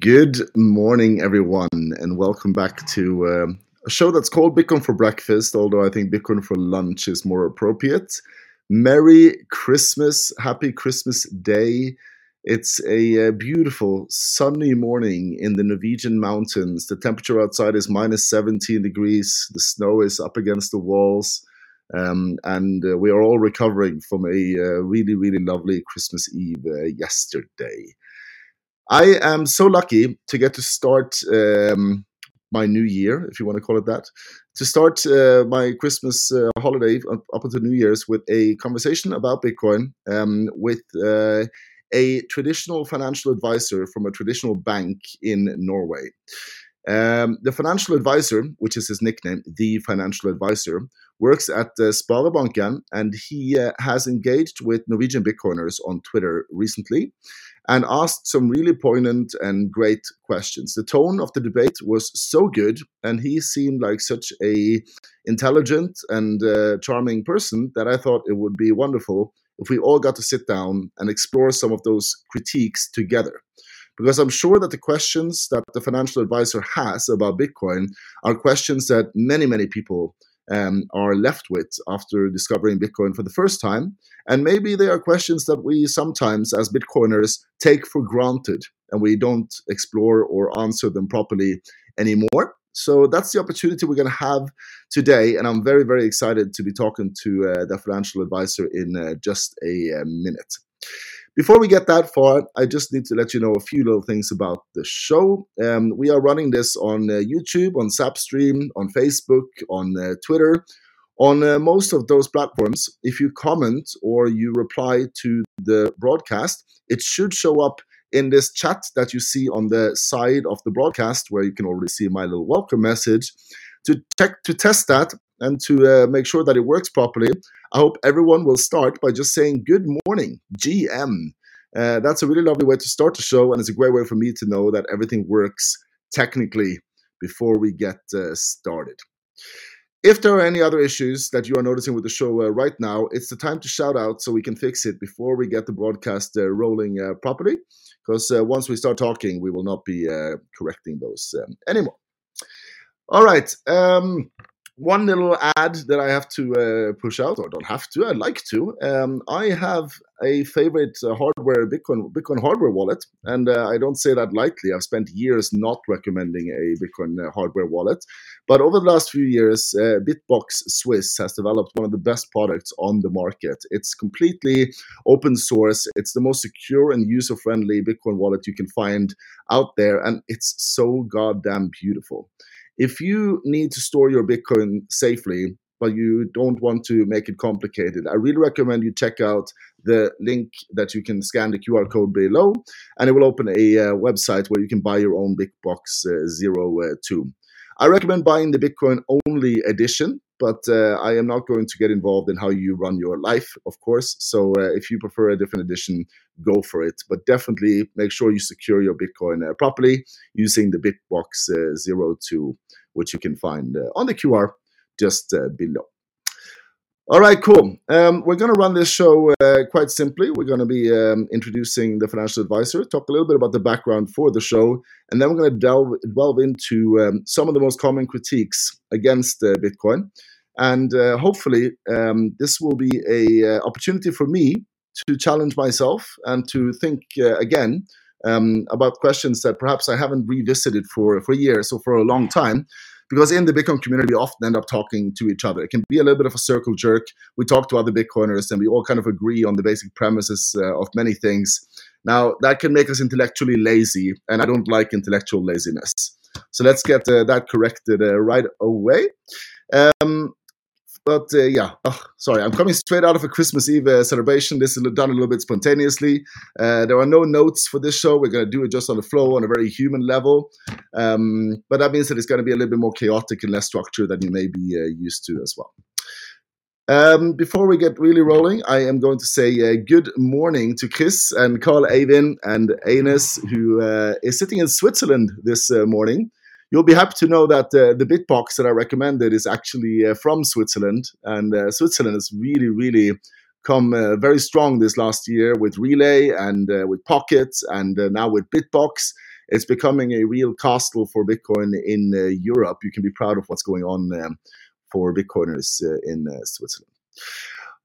Good morning, everyone, and welcome back to uh, a show that's called Bitcoin for Breakfast, although I think Bitcoin for Lunch is more appropriate. Merry Christmas, Happy Christmas Day. It's a, uh, beautiful sunny morning in the Norwegian mountains. The temperature outside is minus 17 degrees, the snow is up against the walls. Um, and uh, we are all recovering from a uh, really, really lovely Christmas Eve uh, yesterday. I am so lucky to get to start um, my new year, if you want to call it that, to start uh, my Christmas uh, holiday up, until New Year's with a conversation about Bitcoin um, with uh, a traditional financial advisor from a traditional bank in Norway. Um, the financial advisor, which is his nickname, the financial advisor, works at uh, Sparebanken and he uh, has engaged with Norwegian Bitcoiners on Twitter recently and asked some really poignant and great questions. The tone of the debate was so good, and he seemed like such a intelligent and uh, charming person that I thought it would be wonderful if we all got to sit down and explore some of those critiques together. Because I'm sure that the questions that the financial advisor has about Bitcoin are questions that many, many people um, are left with after discovering Bitcoin for the first time. And maybe they are questions that we sometimes, as Bitcoiners, take for granted and we don't explore or answer them properly anymore. So that's the opportunity we're going to have today. And I'm very, very excited to be talking to uh, the financial advisor in uh, just a, a uh, minute. Before we get that far, I just need to let you know a few little things about the show. Um, we are running this on uh, YouTube, on Zap Stream, on Facebook, on uh, Twitter. On uh, most of those platforms, if you comment or you reply to the broadcast, it should show up in this chat that you see on the side of the broadcast, where you can already see my little welcome message. To check to test that, and to uh, make sure that it works properly, I hope everyone will start by just saying good morning, GM. Uh, that's a really lovely way to start the show, and it's a great way for me to know that everything works technically before we get uh, started. If there are any other issues that you are noticing with the show uh, right now, it's the time to shout out so we can fix it before we get the broadcast uh, rolling uh, properly. Because uh, once we start talking, we will not be correcting those um, anymore. All right. Um, one little ad that I have to uh, push out, or don't have to, I'd like to. Um, I have a favorite uh, hardware Bitcoin Bitcoin hardware wallet, and uh, I don't say that lightly. I've spent years not recommending a Bitcoin uh, hardware wallet, but over the last few years, uh, Bitbox Swiss has developed one of the best products on the market. It's completely open source. It's the most secure and user friendly Bitcoin wallet you can find out there, and it's so goddamn beautiful if you need to store your Bitcoin safely, but you don't want to make it complicated, I really recommend you check out the link that you can scan the QR code below, and it will open a uh, website where you can buy your own BitBox uh, uh, 2. I recommend buying the Bitcoin only edition, but uh, I am not going to get involved in how you run your life, of course. So uh, if you prefer a different edition, go for it. But definitely make sure you secure your Bitcoin uh, properly using the Bitbox uh, 2, which you can find uh, on the QR just uh, below. All right, cool. Um, we're going to run this show uh, quite simply. We're going to be um, introducing the financial advisor, talk a little bit about the background for the show, and then we're going to delve, delve into um, some of the most common critiques against uh, Bitcoin. And uh, hopefully, um, this will be a uh, opportunity for me to challenge myself and to think again um, about questions that perhaps I haven't revisited for for years or for a long time because in the Bitcoin community, we often end up talking to each other. It can be a little bit of a circle jerk. We talk to other Bitcoiners and we all kind of agree on the basic premises uh, of many things. Now, that can make us intellectually lazy, and I don't like intellectual laziness. So let's get uh, that corrected uh, right away. Um, but uh, yeah, oh, sorry, I'm coming straight out of a Christmas Eve uh, celebration. This is done a little bit spontaneously. Uh, there are no notes for this show. We're going to do it just on the flow on a very human level. Um, but that means that it's going to be a little bit more chaotic and less structured than you may be uh, used to as well. Um, before we get really rolling, I am going to say uh, good morning to Chris and Carl Avin and Aines, who uh, is sitting in Switzerland this morning you'll be happy to know that uh, the Bitbox that I recommended is actually uh, from Switzerland, and uh, Switzerland has really, really come uh, very strong this last year with Relai and uh, with Pockets and uh, now with Bitbox. it's becoming a real castle for Bitcoin in Europe. You can be proud of what's going on um, for Bitcoiners in Switzerland.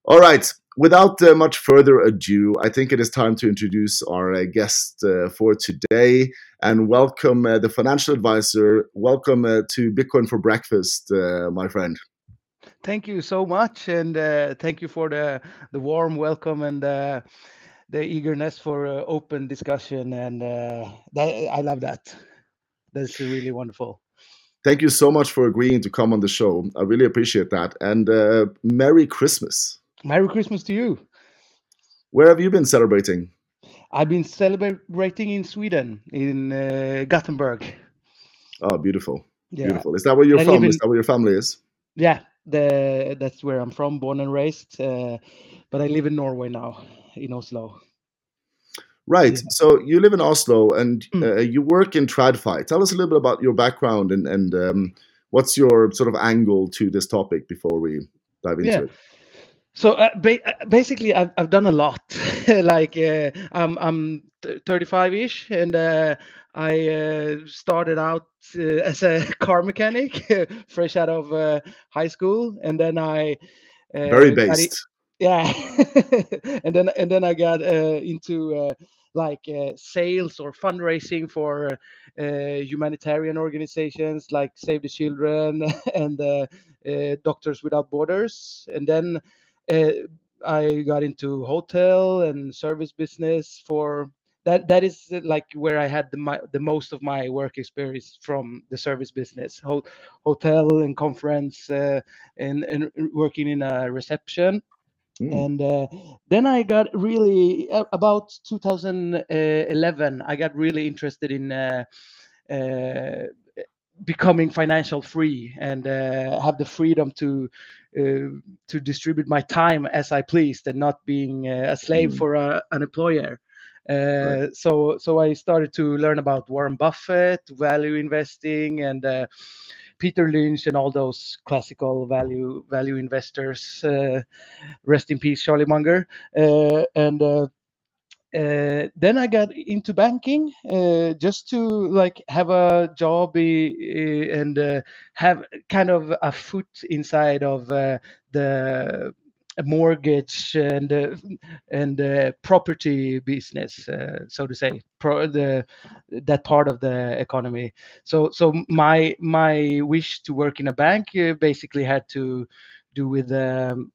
All right. Without uh, much further ado, I think it is time to introduce our uh, guest uh, for today and welcome the financial advisor. Welcome to Bitcoin for Breakfast, my friend. Thank you so much, and thank you for the the warm welcome and the eagerness for open discussion. And that, I love that. That's really wonderful thank you so much for agreeing to come on the show. I really appreciate that. And uh, Merry Christmas. Merry Christmas to you. Where have you been celebrating? I've been celebrating in Sweden, in uh, Gothenburg. Oh, beautiful. Yeah. Beautiful. Is that where you're I from? In, is that where your family is? Yeah, the, that's where I'm from, born and raised. Uh, but I live in Norway now, in Oslo. Right. Yeah. So you live in Oslo and mm. uh, you work in TradFi. Tell us a little bit about your background and, and um, what's your sort of angle to this topic before we dive into yeah. it. So uh, ba- uh, basically, I've, I've done a lot. like uh, I'm I'm 35ish, and uh, I uh, started out uh, as a car mechanic, fresh out of high school, and then I very based. yeah, and then and then I got into like sales or fundraising for humanitarian organizations like Save the Children and Doctors Without Borders, and then I got into hotel and service business for that that is uh, like where I had the my, the most of my work experience from the service business, Ho- hotel and conference, uh, and and working in a reception. Mm. And uh, then I got really about 2011. I got really interested in uh, uh, becoming financial free and uh, have the freedom to to distribute my time as I pleased and not being uh, a slave mm. for a, an employer. Uh, right. So so I started to learn about Warren Buffett, value investing, and uh, Peter Lynch and all those classical value value investors. Uh, rest in peace, Charlie Munger. and uh, then I got into banking uh, just to like have a job and uh, have kind of a foot inside of uh, the mortgage and uh, and property business, so to say, pro- the that part of the economy. So so my my wish to work in a bank basically had to do with um,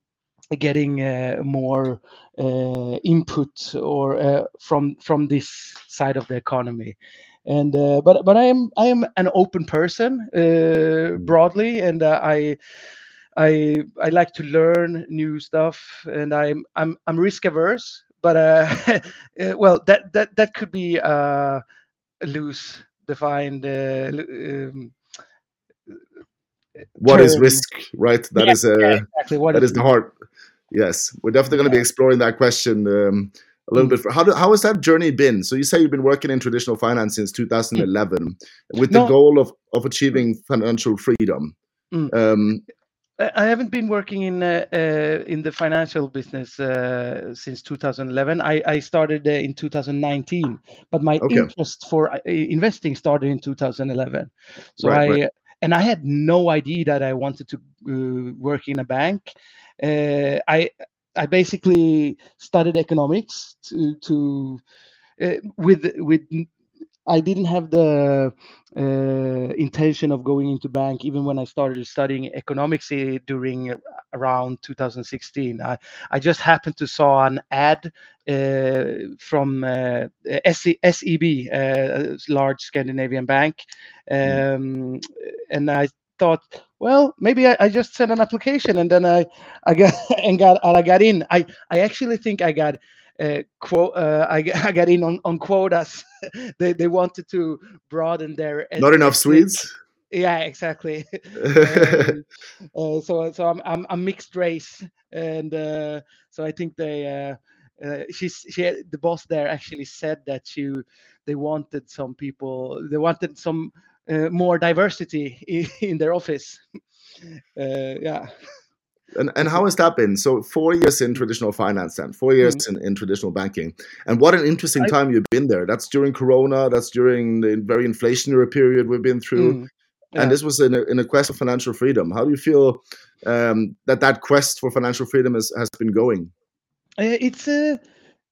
getting uh, more uh, input or uh, from from this side of the economy and uh, but but i am i am an open person uh, mm. broadly and uh, i i i like to learn new stuff and i'm i'm i'm risk averse but well that that that could be uh loose defined um, what term. is risk right That yeah, is uh, yeah, exactly. that is, is the heart Yes, we're definitely going to be exploring that question um, a little mm. bit. How do, how has that journey been? So you say you've been working in traditional finance since 2011 with the no. goal of of achieving financial freedom. Mm. Um, I haven't been working in uh, uh, in the financial business uh, since 2011. I, I started uh, in 2019, but my okay. interest for uh, investing started in 2011. So right, I right. and I had no idea that I wanted to uh, work in a bank uh, I I basically studied economics to to uh, with with I didn't have the uh, intention of going into bank even when I started studying economics uh, during around 2016. I, I just happened to saw an ad uh, from uh, SEB, a large Scandinavian bank, mm. um, and I thought, well, maybe I, I, just sent an application and then I, I got and got and I got in. I, I actually think I got uh, quote uh, I, I got in on, on quotas. they they wanted to broaden their not enough Swedes. Yeah, exactly. um, uh, so so I'm, I'm I'm mixed race, and uh, so I think they. Uh, uh, she's she the boss there actually said that she they wanted some people they wanted some more diversity in, in, their office. Uh, yeah. And, and how has that been? So four years in traditional finance, then four years mm. in, in traditional banking, and what an interesting I, time you've been there. That's during Corona. That's during the very inflationary period we've been through, mm, yeah. and this was in a, in a quest for financial freedom. How do you feel um, that that quest for financial freedom has, has been going? Uh, it's uh,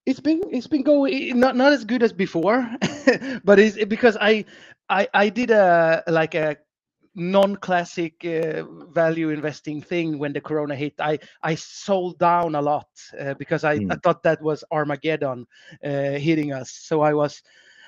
it's been it's been going not not as good as before, but it's because I I I did a like a non-classic uh, value investing thing when the corona hit i i sold down a lot uh, because I, mm. I, thought that was armageddon uh, hitting us so i was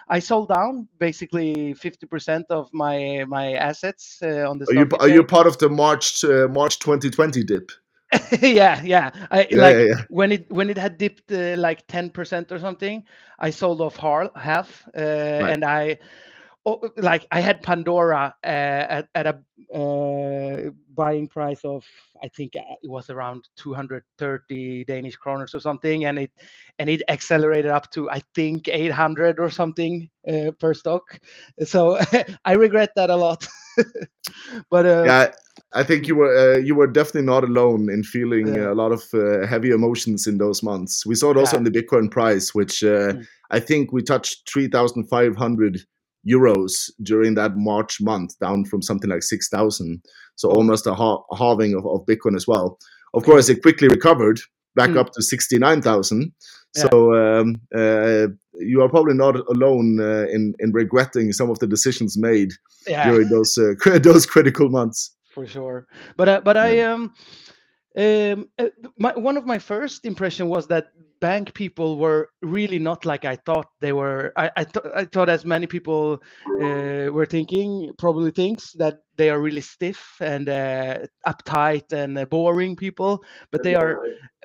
i sold down basically 50% of my my assets uh, on the are you, are you part of the march uh, march 2020 dip yeah yeah I, yeah, like yeah, yeah. when it when it had dipped uh, like 10% or something i sold off half right. and i Oh, like I had Pandora uh, at, at a uh, buying price of I think uh, it was around 230 Danish kroners or something, and it and it accelerated up to I think 800 or something uh, per stock. So I regret that a lot. but uh, yeah. I think you were uh, you were definitely not alone in feeling yeah. a lot of uh, heavy emotions in those months. We saw it also yeah. in the Bitcoin price, which uh, mm. I think we touched three thousand five hundred euros during that March month, down from something like 6,000. So almost a, ha- a halving of, of, Bitcoin as well. Of course, it quickly recovered back mm. up to 69,000. Yeah. So um, uh, you are probably not alone uh, in, in regretting some of the decisions made yeah. during those uh, those critical months. For sure, but uh, but yeah. I um um, uh, my, one of my first impression was that bank people were really not like I thought they were. I I, th- I thought as many people uh, were thinking, probably thinks that they are really stiff and uh, uptight and uh, boring people, but they are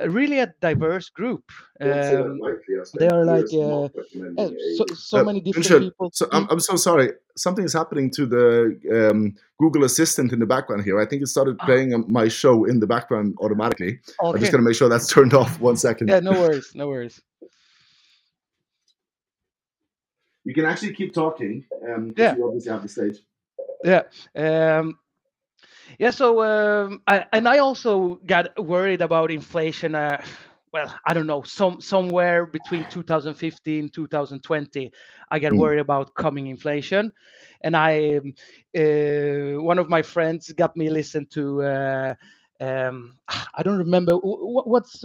really a diverse group. Um, they are like uh, uh, so, so uh, many different people. So I'm, I'm so sorry. Something is happening to the um, Google Assistant in the background here. I think it started ah. playing oh. my show in the background automatically. Okay. I'm just going to make sure that's turned off. One second. Yeah, no worries. No worries. You can actually keep talking. Um, yeah. You obviously have the stage yeah um, yeah so um, I, and i also got worried about inflation uh, well i don't know some somewhere between 2015 2020 i got mm. worried about coming inflation and i um, uh, one of my friends got me listen to uh, um, I don't remember what's.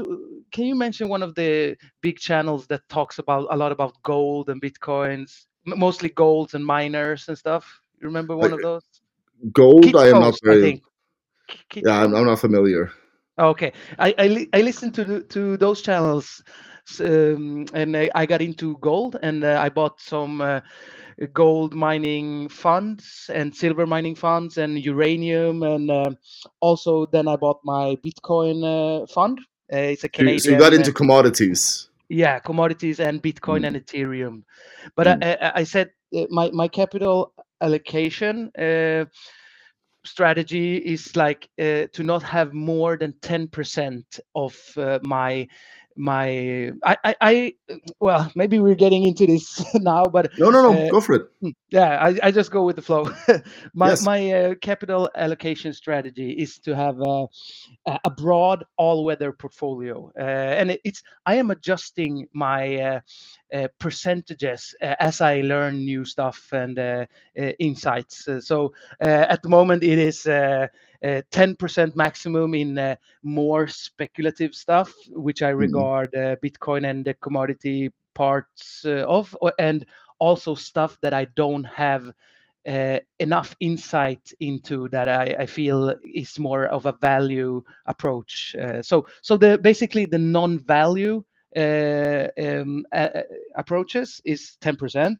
Can you mention one of the big channels that talks about a lot about gold and bitcoins, mostly golds and miners and stuff? You remember one of those? Gold, I am not very. yeah, I'm, I'm, not familiar. Okay, I I, I listened to to those channels, um, and I, I, got into gold, and uh, I bought some uh, gold mining funds and silver mining funds and uranium, and uh, also then I bought my Bitcoin uh, fund. Uh, it's a Canadian. So you got into uh, commodities. Yeah, commodities and Bitcoin mm. and Ethereum, but mm. I, I said my my capital allocation uh, strategy is like uh, to not have more than 10% of uh, my my I, I, I well maybe we're getting into this now but no no no uh, go for it hmm, yeah I, I just go with the flow my yes. my uh, capital allocation strategy is to have a, a broad all-weather portfolio uh, and it, it's i am adjusting my uh, uh, percentages uh, as i learn new stuff and insights so at the moment it is 10% maximum in uh, more speculative stuff, which I mm-hmm. regard mm-hmm. Bitcoin and the commodity parts uh, of, and also stuff that I don't have uh, enough insight into that I, I, feel is more of a value approach. Uh, so, so the basically the non-value uh, um, approaches is 10%,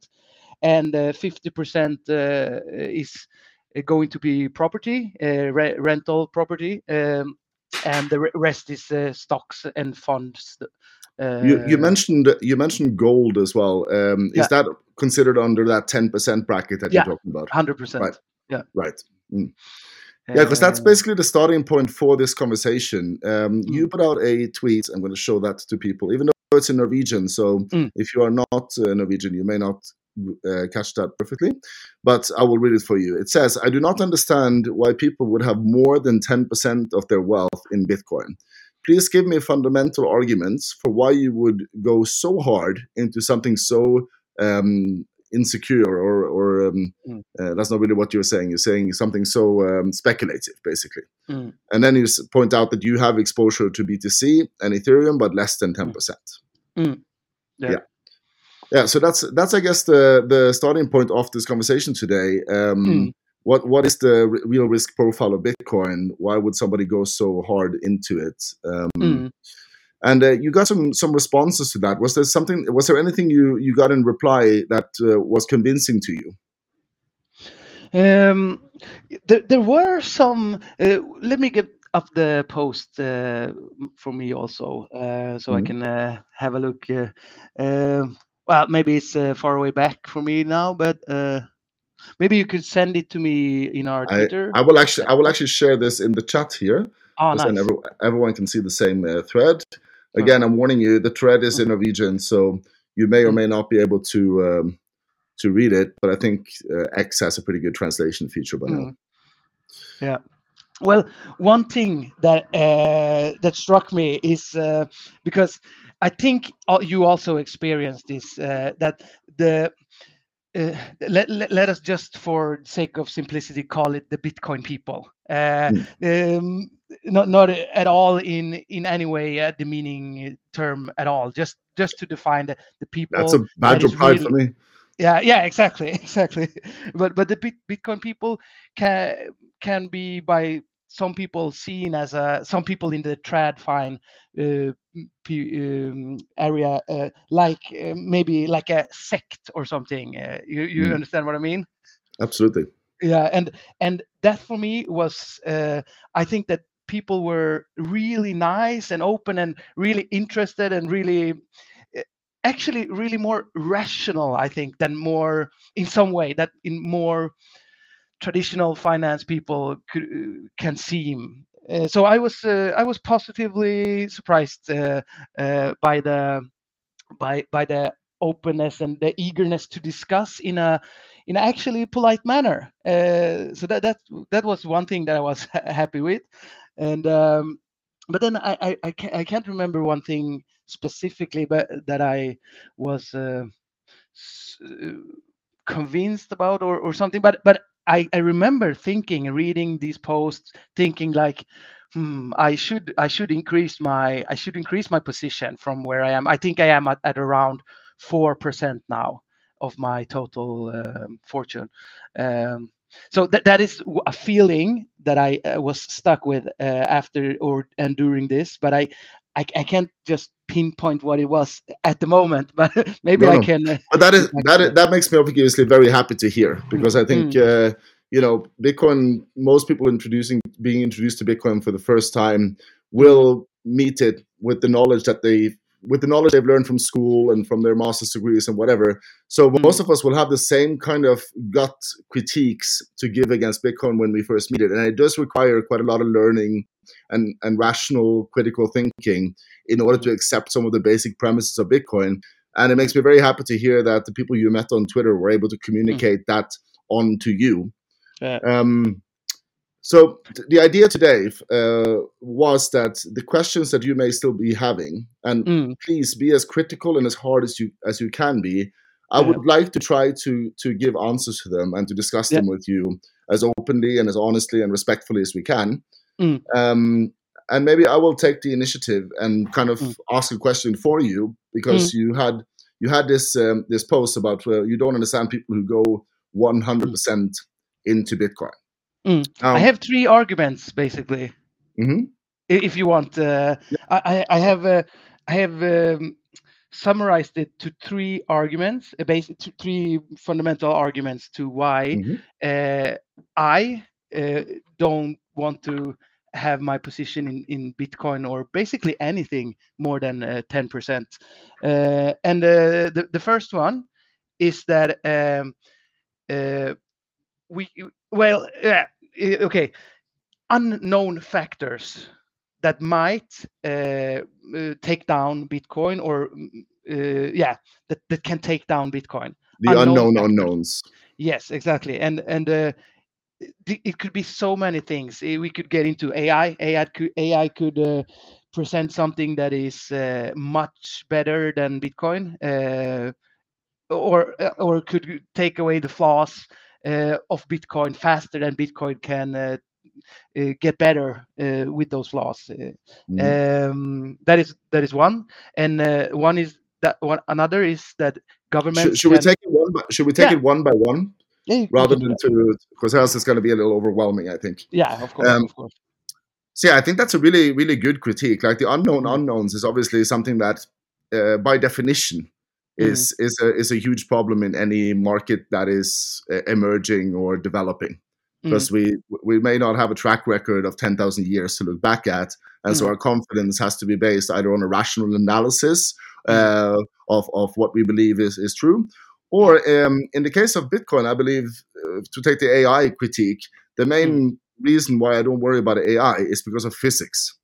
and 50% is uh, going to be property, uh, re rental property, um, and the rest is uh, stocks and funds. you, you mentioned you mentioned gold as well. Um, is yeah. that considered under that ten percent bracket that yeah, you're talking about? Hundred percent. Right. Yeah. Right. Mm. Yeah, because that's basically the starting point for this conversation. Um, mm. You put out a tweet. I'm going to show that to people, even though it's in Norwegian. So mm. if you are not uh, Norwegian, you may not uh, catch that perfectly, but I will read it for you. It says, "I do not understand why people would have more than ten percent of their wealth in Bitcoin. Please give me fundamental arguments for why you would go so hard into something so um, insecure or, or um, mm. uh, that's not really what you're saying. You're saying something so um, speculative, basically. Mm. And then you point out that you have exposure to BTC and Ethereum, but less than ten percent. Mm. Yeah. yeah. yeah. so that's that's I guess the the starting point of this conversation today. Um, mm. What what is the real risk profile of Bitcoin? Why would somebody go so hard into it? Um. And uh, you got some some responses to that. Was there something? Was there anything you you got in reply that uh, was convincing to you? Um, there, there were some. Uh, let me get up the post uh, for me also, uh, so mm-hmm. I can uh, have a look. well, maybe it's far away back for me now, but maybe you could send it to me in our Twitter. I, I will actually I will actually share this in the chat here. Oh, nice. Every, everyone can see the same uh, thread. Again, I'm warning you, the thread is in Norwegian, so you may or mm-hmm. may not be able to um, to read it. But I think uh, X has a pretty good translation feature by now. Mm. Yeah. Well, one thing that uh, that struck me is uh, because I think you also experienced this uh, that the uh, let, let, let, us just for sake of simplicity call it the bitcoin people uh, mm. um, not not at all in in any way a demeaning term at all just just to define the, the people that's a badge of pride really, for me. Yeah yeah exactly exactly. But but the bitcoin people can can be by some people seen as a some people in the TradFi uh, um, area uh, like uh, maybe like a sect or something uh, you you mm. understand what i mean? Absolutely. Yeah and and that for me was uh, i think that people were really nice and open and really interested and really uh, actually really more rational i think than more in some way that in more traditional finance people could, can seem. Uh, so I was uh, I was positively surprised uh, by the by by the openness and the eagerness to discuss in a in actually polite manner. Uh, so that that that was one thing that I was happy with, and um, but then I I, I can't, I can't remember one thing specifically, but that I was uh, convinced about or, or something. But but I, I remember thinking, reading these posts, thinking like, hmm, I should I should increase my I should increase my position from where I am. I think I am at, at around four percent now of my total um, fortune. Um, so that that is a feeling that I uh, was stuck with uh, after or and during this, but I, I I can't just pinpoint what it was at the moment, but maybe no, I can. Uh, but that is that is, that makes me obviously very happy to hear because I think mm. uh, you know Bitcoin. Most people introducing being introduced to Bitcoin for the first time will meet it with the knowledge that they with the knowledge they've learned from school and from their master's degrees and whatever. So mm. most of us will have the same kind of gut critiques to give against Bitcoin when we first meet it, and it does require quite a lot of learning and and rational critical thinking in order to accept some of the basic premises of Bitcoin. And it makes me very happy to hear that the people you met on Twitter were able to communicate mm. that on to you. Yeah. Um, so th- the idea today uh, was that the questions that you may still be having, and mm. please be as critical and as hard as you as you can be. I yeah. would like to try to to give answers to them and to discuss yeah. them with you as openly and as honestly and respectfully as we can. Mm. Um, and maybe I will take the initiative and kind of mm. ask a question for you because mm. you had you had this um, this post about uh, you don't understand people who go 100% mm. into Bitcoin. Mm. Um, I have three arguments basically. Mm-hmm. If you want, uh. I, I have uh, I have um, summarized it to three arguments, uh, basically three fundamental arguments to why mm-hmm. Uh, I uh, don't want to have my position in, in Bitcoin or basically anything more than uh, 10%. Uh, and uh, the, the first one is that um, uh, we, well, yeah, okay, unknown factors that might uh, uh, take down Bitcoin or, yeah, that, that can take down Bitcoin. the unknown, unknown unknowns. Yes, exactly, and and uh, it could be so many things. We could get into AI. AI could AI could uh, present something that is uh, much better than Bitcoin, uh, or uh, or could take away the flaws uh, of Bitcoin faster than Bitcoin can uh, get better with those flaws. Mm. Um, that is that is one, and one is that one. Another is that government. Should, should can... we take it one? By, should we take yeah. it one by one? yeah, rather than to because else it's going to be a little overwhelming. I think. Yeah, of course, um, of course. So yeah, I think that's a really, really good critique. Like the unknown mm-hmm. unknowns is obviously something that, uh, by definition, is mm-hmm. is a is a huge problem in any market that is emerging or developing. Because mm-hmm. we we may not have a track record of ten thousand years to look back at, and so mm. our confidence has to be based either on a rational analysis mm. uh, of of what we believe is is true, or um, in the case of Bitcoin, I believe uh, to take the AI critique, the main mm. reason why I don't worry about AI is because of physics.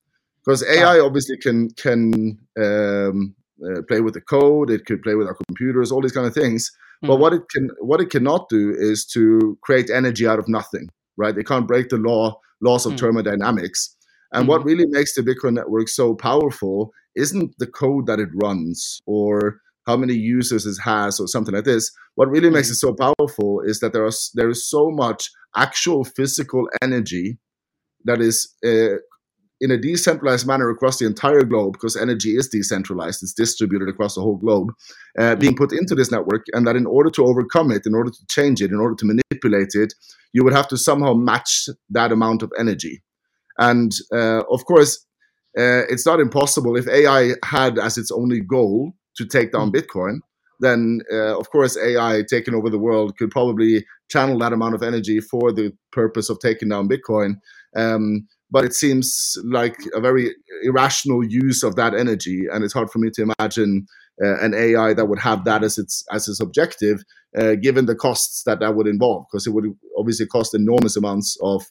Because AI ah. obviously can can um, uh, play with the code, it could play with our computers, all these kind of things. Mm. But what it can what it cannot do is to create energy out of nothing, right? It can't break the law laws of mm. thermodynamics. And what hmm. really makes the Bitcoin network so powerful isn't the code that it runs or how many users it has or something like this. What really makes mm. it so powerful is that there are there is so much actual physical energy that is uh, in a decentralized manner across the entire globe, because energy is decentralized, it's distributed across the whole globe, uh, being put into this network, and that in order to overcome it, in order to change it, in order to manipulate it, you would have to somehow match that amount of energy. And uh, of course, uh, it's not impossible if AI had as its only goal to take down mm. Bitcoin, then uh, of course AI taking over the world could probably channel that amount of energy for the purpose of taking down Bitcoin. Um, but it seems like a very irrational use of that energy, and it's hard for me to imagine uh, an AI that would have that as its as its objective, uh, given the costs that that would involve, because it would obviously cost enormous amounts of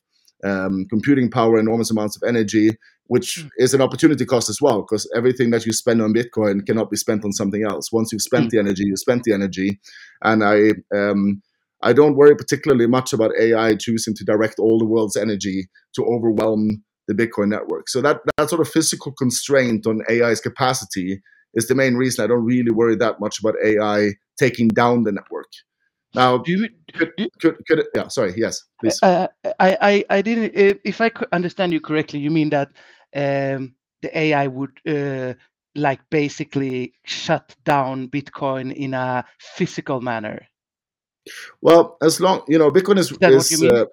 um, computing power, enormous amounts of energy, which mm. is an opportunity cost as well, because everything that you spend on Bitcoin cannot be spent on something else. Once you've spent mm. the energy, you spent the energy, and I. Um, I don't worry particularly much about AI choosing to direct all the world's energy to overwhelm the Bitcoin network. So that that sort of physical constraint on AI's capacity is the main reason I don't really worry that much about AI taking down the network. Now, do you, could, could, could, yeah, sorry, yes, please. Uh, I, I, I didn't, if I understand you correctly, you mean that um, the AI would uh, like basically shut down Bitcoin in a physical manner? Well, as long, you know, Bitcoin is, is, is uh,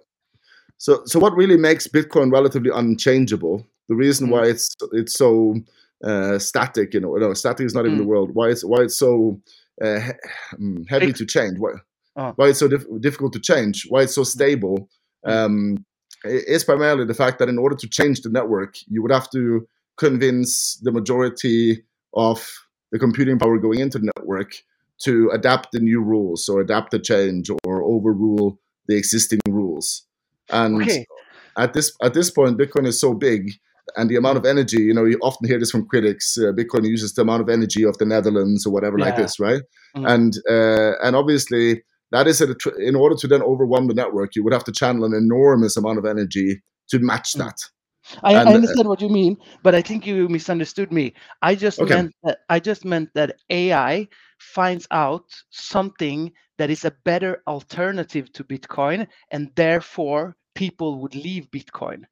so, so what really makes Bitcoin relatively unchangeable, the reason mm. why it's, it's so uh, static, you know, no, static is not even mm. the word, why it's, why it's so uh, hmm, heavy to change. Why, uh. why it's so dif- difficult to change, why it's so stable, mm. um, is primarily the fact that in order to change the network, you would have to convince the majority of the computing power going into the network to adapt the new rules or adapt the change or overrule the existing rules. And okay. at this at this point, Bitcoin is so big and the amount of energy, you know, you often hear this from critics. Uh, Bitcoin uses the amount of energy of the Netherlands or whatever yeah. like this, right? Mm-hmm. And uh, and obviously that is a, in order to then overwhelm the network, you would have to channel an enormous amount of energy to match mm. that. I, and, I uh, understand uh, what you mean, but I think you misunderstood me. I just okay. meant that I just meant that AI finds out something that is a better alternative to Bitcoin, and therefore people would leave Bitcoin.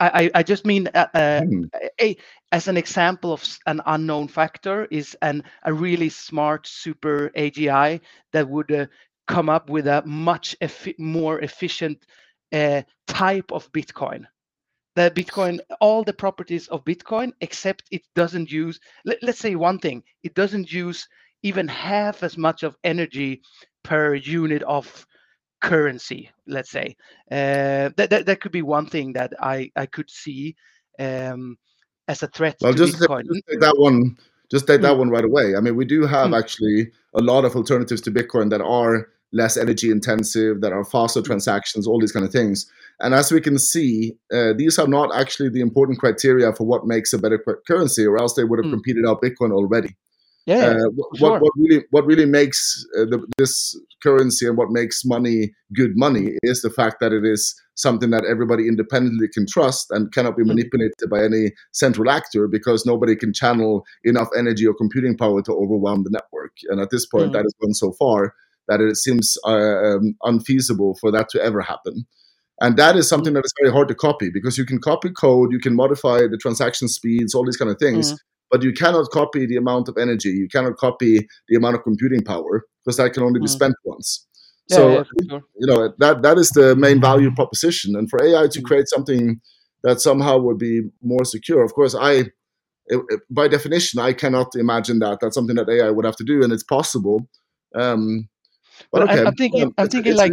I, I just mean uh, mm. a, as an example of an unknown factor is an a really smart super AGI that would uh, come up with a much efi- more efficient uh, type of Bitcoin. The Bitcoin, all the properties of Bitcoin, except it doesn't use. Let, let's say one thing: it doesn't use even half as much of energy per unit of currency let's say uh, that, that that could be one thing that i i could see um, as a threat well, just, Bitcoin. just take that one just take that mm. one right away i mean we do have mm. actually a lot of alternatives to bitcoin that are less energy intensive that are faster transactions all these kind of things and as we can see uh, these are not actually the important criteria for what makes a better currency or else they would have mm. competed out bitcoin already Yeah, uh, what, sure. what really what really makes uh, the, this currency and what makes money good money is the fact that it is something that everybody independently can trust and cannot be Mm. manipulated by any central actor because nobody can channel enough energy or computing power to overwhelm the network. And at this point, Mm. that has gone so far that it seems uh, um, unfeasible for that to ever happen. And that is something that is very hard to copy because you can copy code, you can modify the transaction speeds, all these kind of things, Mm. but you cannot copy the amount of energy. You cannot copy the amount of computing power because that can only be Mm. spent once. Yeah, So yeah, sure. you know that that is the main value proposition. And for AI to Mm. create something that somehow would be more secure, of course, I by definition I cannot imagine that. That's something that AI would have to do, and it's possible. Um, but, But I- okay, I'm thinking- um, I'm thinking like-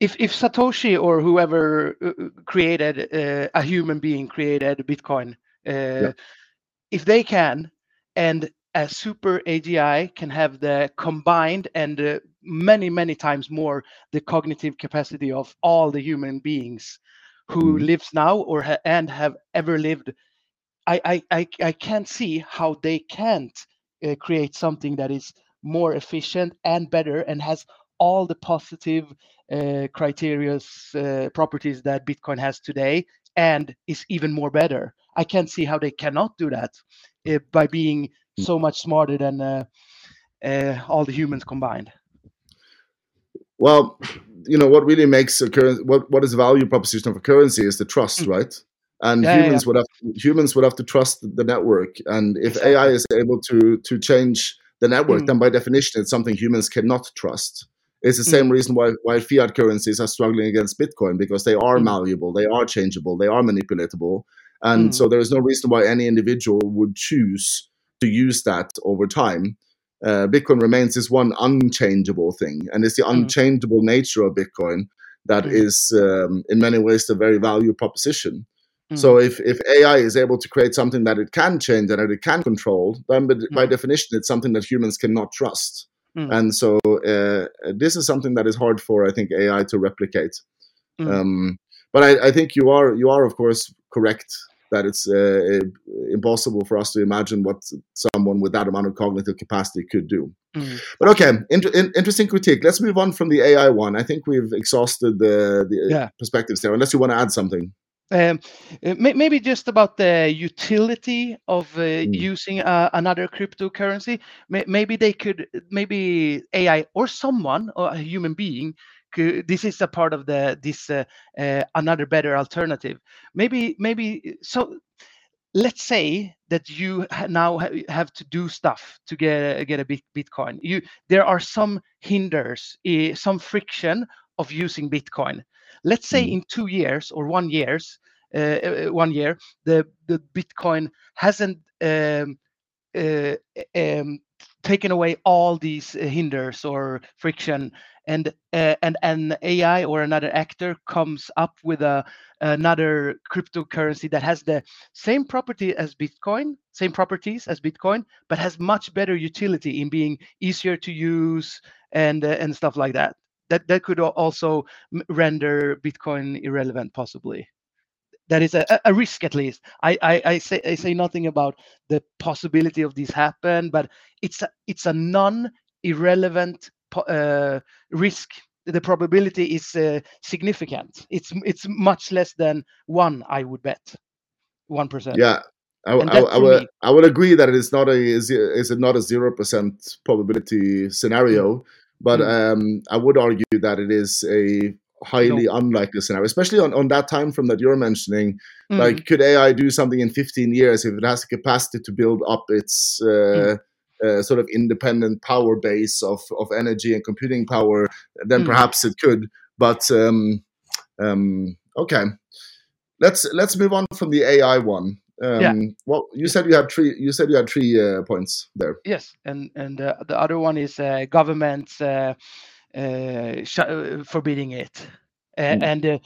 if if Satoshi or whoever uh, uh, created uh, a human being created Bitcoin, uh, if they can, and a super AGI can have the combined and uh, many many times more the cognitive capacity of all the human beings who Mhm. lives now or ha- and have ever lived. I I I, I can't see how they can't uh, create something that is more efficient and better and has all the positive uh, criteria's uh, properties that Bitcoin has today and is even more better. I can't see how they cannot do that uh, by being so much smarter than uh, uh, all the humans combined. Well, you know what really makes a currency what what is the value proposition of a currency is the trust, Mm. right? And Yeah, yeah, humans would have humans would have to trust the network, and if Exactly. AI is able to to change the network, Mm. then by definition it's something humans cannot trust. It's the same Mm. reason why why fiat currencies are struggling against Bitcoin because they are Mm. malleable, they are changeable, they are manipulatable, and Mm. so there is no reason why any individual would choose to use that over time. Uh, Bitcoin remains this one unchangeable thing, and it's the Mm. unchangeable nature of Bitcoin that is, um, in many ways, the very value proposition. Mm. So if, if AI is able to create something that it can change and that it can control, then by, by Mm. definition, it's something that humans cannot trust. Mm. And so uh, this is something that is hard for, I think, AI to replicate. Mm. Um, but I, I think you are, you are of course correct that it's uh, impossible for us to imagine what someone with that amount of cognitive capacity could do. Mm. But okay, inter- in- interesting critique. Let's move on from the AI one. I think we've exhausted the, the Yeah. perspectives there, unless you want to add something. Um, uh, maybe just about the utility of uh, Mm. using uh, another cryptocurrency. Maybe they could, maybe AI or someone or a human being. Could, this is a part of the this uh, uh, another better alternative. Maybe maybe so. Let's say that you now have to do stuff to get get a bit Bitcoin. You there are some hinders, eh, some friction of using Bitcoin. Let's say Mm. in two years or one years, uh, uh, one year, the the Bitcoin hasn't um, uh, um, taken away all these uh, hinders or friction, and uh, and an AI or another actor comes up with a another cryptocurrency that has the same property as Bitcoin, same properties as Bitcoin, but has much better utility in being easier to use and uh, and stuff like that. That that could also render Bitcoin irrelevant, possibly that is a, a- risk at least. I, I, I say I say nothing about the possibility of this happen, but it's a it's a non-irrelevant uh, risk. The probability is uh, significant. It's it's much less than one. I would bet one percent. Yeah, I, I, I would I would agree that it is not a is is it not a zero percent probability scenario, but Mm. um, I would argue that it is a highly unlikely scenario, especially on, on that time frame that you're mentioning. Mm, Like, could AI do something in 15 years if it has the capacity to build up its uh, uh, sort of independent power base of, of energy and computing power? Then Mm. perhaps it could. But um, um, okay, let's let's move on from the AI one. Um, Yeah. Well, you said you had three. You said you had three uh, points there. yes, and and uh, the other one is uh, governments uh, uh, uh, forbidding it, uh, Mm. and uh,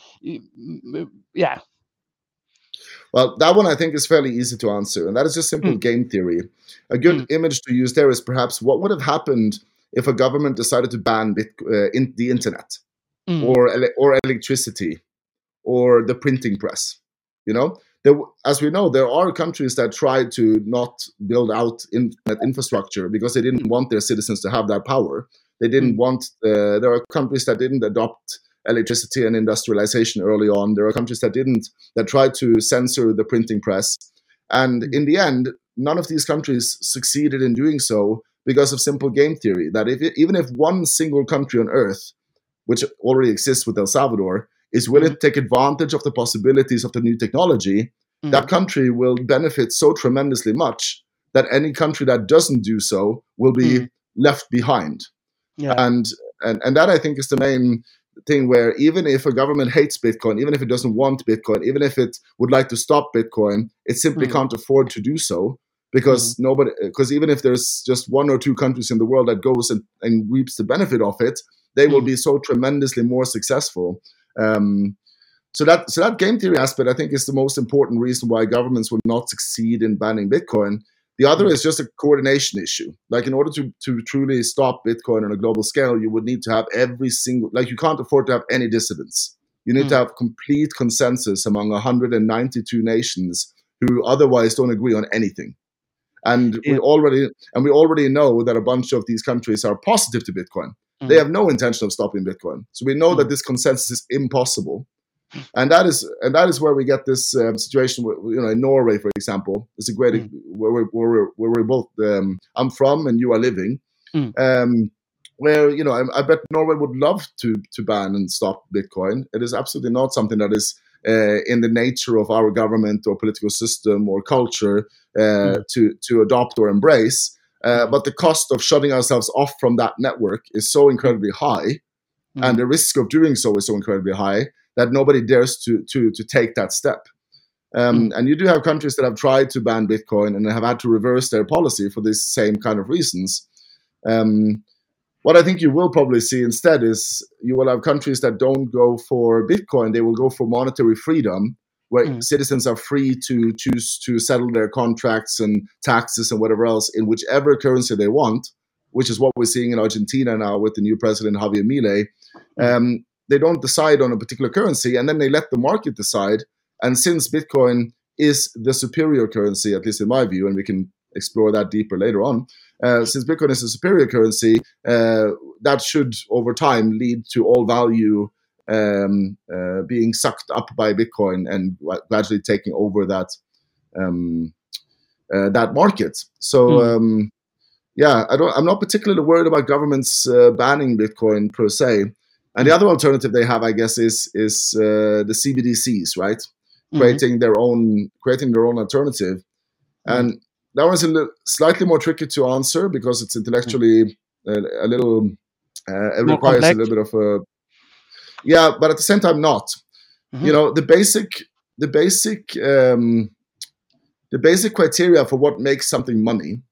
yeah, Well, that one I think is fairly easy to answer, and that is just simple Mm. game theory. A good image to use there is perhaps what would have happened if a government decided to ban bit, uh, in the internet Mm. or ele- or electricity or the printing press. You know, there, as we know, there are countries that tried to not build out internet infrastructure because they didn't want their citizens to have that power. They didn't mm. want. Uh, there are countries that didn't adopt electricity and industrialization early on. There are countries that didn't, that tried to censor the printing press. And mm. in the end, none of these countries succeeded in doing so because of simple game theory. That if even if one single country on earth, which already exists with El Salvador, is willing mm. to take advantage of the possibilities of the new technology, mm. that country will benefit so tremendously much that any country that doesn't do so will be mm. left behind. Yeah. And, and and that I think is the main thing where even if a government hates Bitcoin, even if it doesn't want Bitcoin, even if it would like to stop Bitcoin, it simply mm. can't afford to do so because mm. nobody because even if there's just one or two countries in the world that goes and, and reaps the benefit of it, they mm. will be so tremendously more successful. Um, so that so that game theory aspect, I think, is the most important reason why governments will not succeed in banning Bitcoin the other is just a coordination issue. Like in order to, to truly stop Bitcoin on a global scale, you would need to have every single like you can't afford to have any dissidents. You need mm. to have complete consensus among 192 nations who otherwise don't agree on anything. And yeah. we already and we already know that a bunch of these countries are positive to Bitcoin. Mm. They have no intention of stopping Bitcoin. So we know mm. that this consensus is impossible and that is and that is where we get this um, situation. Where, you know, in Norway, for example, it's a great mm. where we where we're, where we're both. Um, I'm from, and you are living. Mm. Um, where you know, I, I, bet Norway would love to to ban and stop Bitcoin. It is absolutely not something that is uh, in the nature of our government or political system or culture uh, mm. to to adopt or embrace. Uh, but the cost of shutting ourselves off from that network is so incredibly high, mm. and the risk of doing so is so incredibly high that nobody dares to to to take that step. Um, mm. And you do have countries that have tried to ban Bitcoin and have had to reverse their policy for these same kind of reasons. Um, what I think you will probably see instead is you will have countries that don't go for Bitcoin; they will go for monetary freedom, where mm. citizens are free to choose to settle their contracts and taxes and whatever else in whichever currency they want, which is what we're seeing in Argentina now with the new president Javier Milei. Hmm. Um, they don't decide on a particular currency and then they let the market decide. And since Bitcoin is the superior currency, at least in my view, and we can explore that deeper later on, uh, since Bitcoin is a superior currency, uh, that should over time lead to all value um, uh, being sucked up by Bitcoin and gradually taking over that um, uh, that market. So. Mm. Um, yeah, I don't. I'm not particularly worried about governments uh, banning Bitcoin per se. And the other alternative they have, I guess, is is uh, the CBDCs, right? Mm-hmm. Creating their own creating their own alternative, mm-hmm. and that one's a little, slightly more tricky to answer because it's intellectually mm-hmm. a, a, little. Uh, it requires complex. a little bit of a. Yeah, but at the same time, not. Mm-hmm. You know, the basic the basic um, the basic criteria for what makes something money.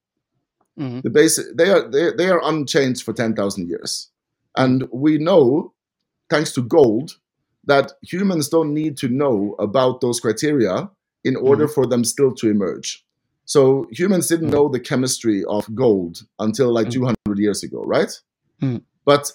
Mm-hmm. The basic they are they, they are unchanged for ten thousand years. And we know thanks to gold, that humans don't need to know about those criteria in order mm. for them still to emerge. So humans didn't know the chemistry of gold until like mm. 200 years ago, right? Mm. But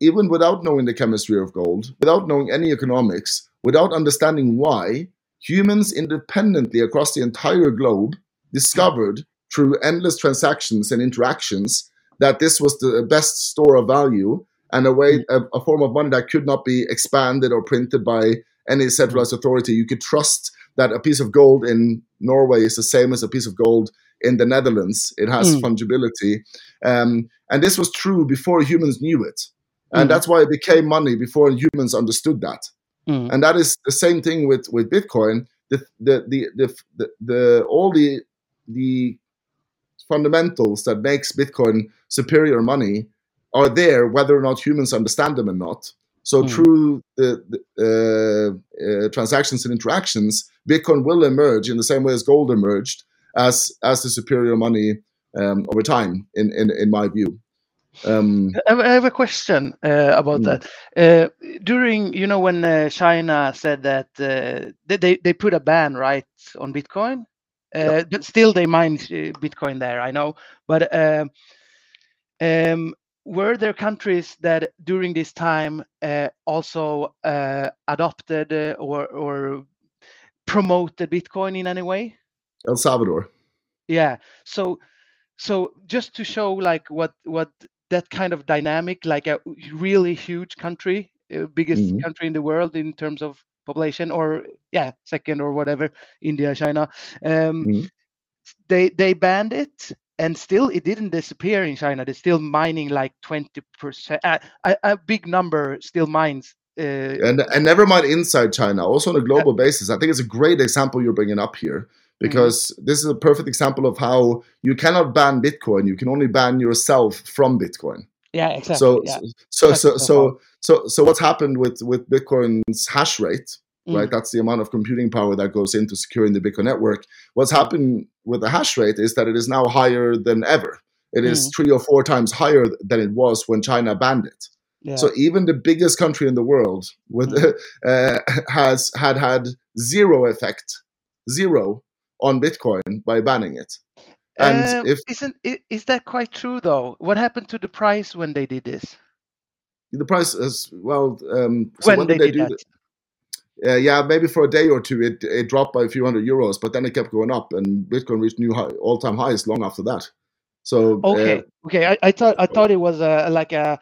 even without knowing the chemistry of gold, without knowing any economics, without understanding why, humans independently across the entire globe discovered through endless transactions and interactions that this was the best store of value and a way, a, a, form of money that could not be expanded or printed by any centralized authority. You could trust that a piece of gold in Norway is the same as a piece of gold in the Netherlands. It has mm. fungibility. Um, and this was true before humans knew it. And mm. that's why it became money before humans understood that. Mm. And that is the same thing with, with Bitcoin. The, the, the, the, the, the all the, the fundamentals that makes Bitcoin superior money are there, whether or not humans understand them or not. So mm. through the, the uh, uh, transactions and interactions, Bitcoin will emerge in the same way as gold emerged as as the superior money um, over time. In, in in my view. Um, I have a question uh, about mm. that. Uh, during, you know, when uh, China said that uh, they they put a ban right on Bitcoin, uh, but still they mine uh, Bitcoin there. I know, but um, um, were there countries that during this time uh, also uh, adopted or or promoted Bitcoin in any way? El Salvador. Yeah. So so just to show like what what that kind of dynamic, like a really huge country, uh, biggest Mhm. country in the world in terms of population, or yeah, second or whatever, India, China. Um, Mhm. They they banned it, and still it didn't disappear in China. They're still mining like twenty percent, uh, a, a big number still mines. Uh, And and never mind inside China, also on a global basis. I think it's a great example you're bringing up here because this is a perfect example of how you cannot ban Bitcoin. You can only ban yourself from Bitcoin. yeah, exactly. So yeah. so so so so so what's happened with with Bitcoin's hash rate? right? Mm. That's the amount of computing power that goes into securing the Bitcoin network. What's happened with the hash rate is that it is now higher than ever. It is Mm. three or four times higher than it was when China banned it. yeah. So even the biggest country in the world with, Mm. uh, has had had zero effect, zero on Bitcoin by banning it. And Um, if isn't is that quite true though? What happened to the price when they did this? the price is well, um, so when, when, they, did they, do that? Uh, yeah, maybe for a day or two, it, it dropped by a few hundred euros, but then it kept going up, and Bitcoin reached new high, all-time highs long after that. So uh, Okay, okay. I, I thought I thought it was a like a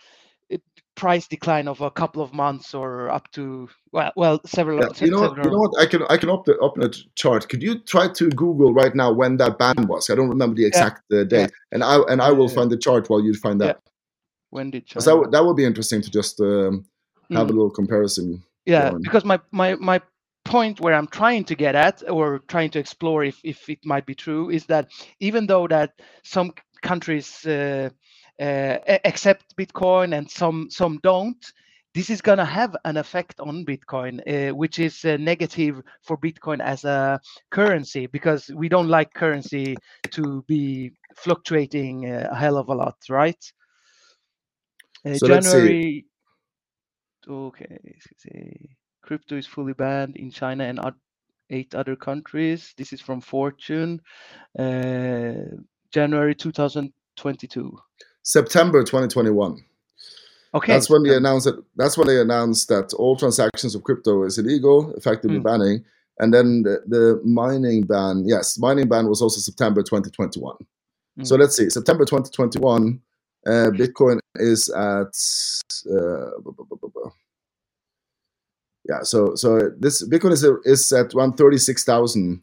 price decline of a couple of months or up to well well several. yeah, you know, what, you know what? I can I can open open a chart. Could you try to Google right now when that ban was? I don't remember the exact uh, date, and I and I will Yeah. find the chart while you find Yeah. that. when did China? that would- that would be interesting to just um, have a Mm. little comparison. yeah going. because my my my point where i'm trying to get at or trying to explore if if it might be true is that even though that some countries uh, uh, a- accept bitcoin and some some don't this is going to have an effect on bitcoin uh, which is uh, negative for bitcoin as a currency because we don't like currency to be fluctuating uh, a hell of a lot right? Uh, So january okay let's see. crypto is fully banned in china and eight other countries. This is from fortune uh, january 2022 September 2021. okay That's when they announced that. That's when they announced that all transactions of crypto is illegal, effectively Mm. banning. And then the, the mining ban. Yes, mining ban was also September 2021. So Mm. let's see. September 2021, uh, Bitcoin is at. Uh, yeah. So so this Bitcoin is is at around 36,000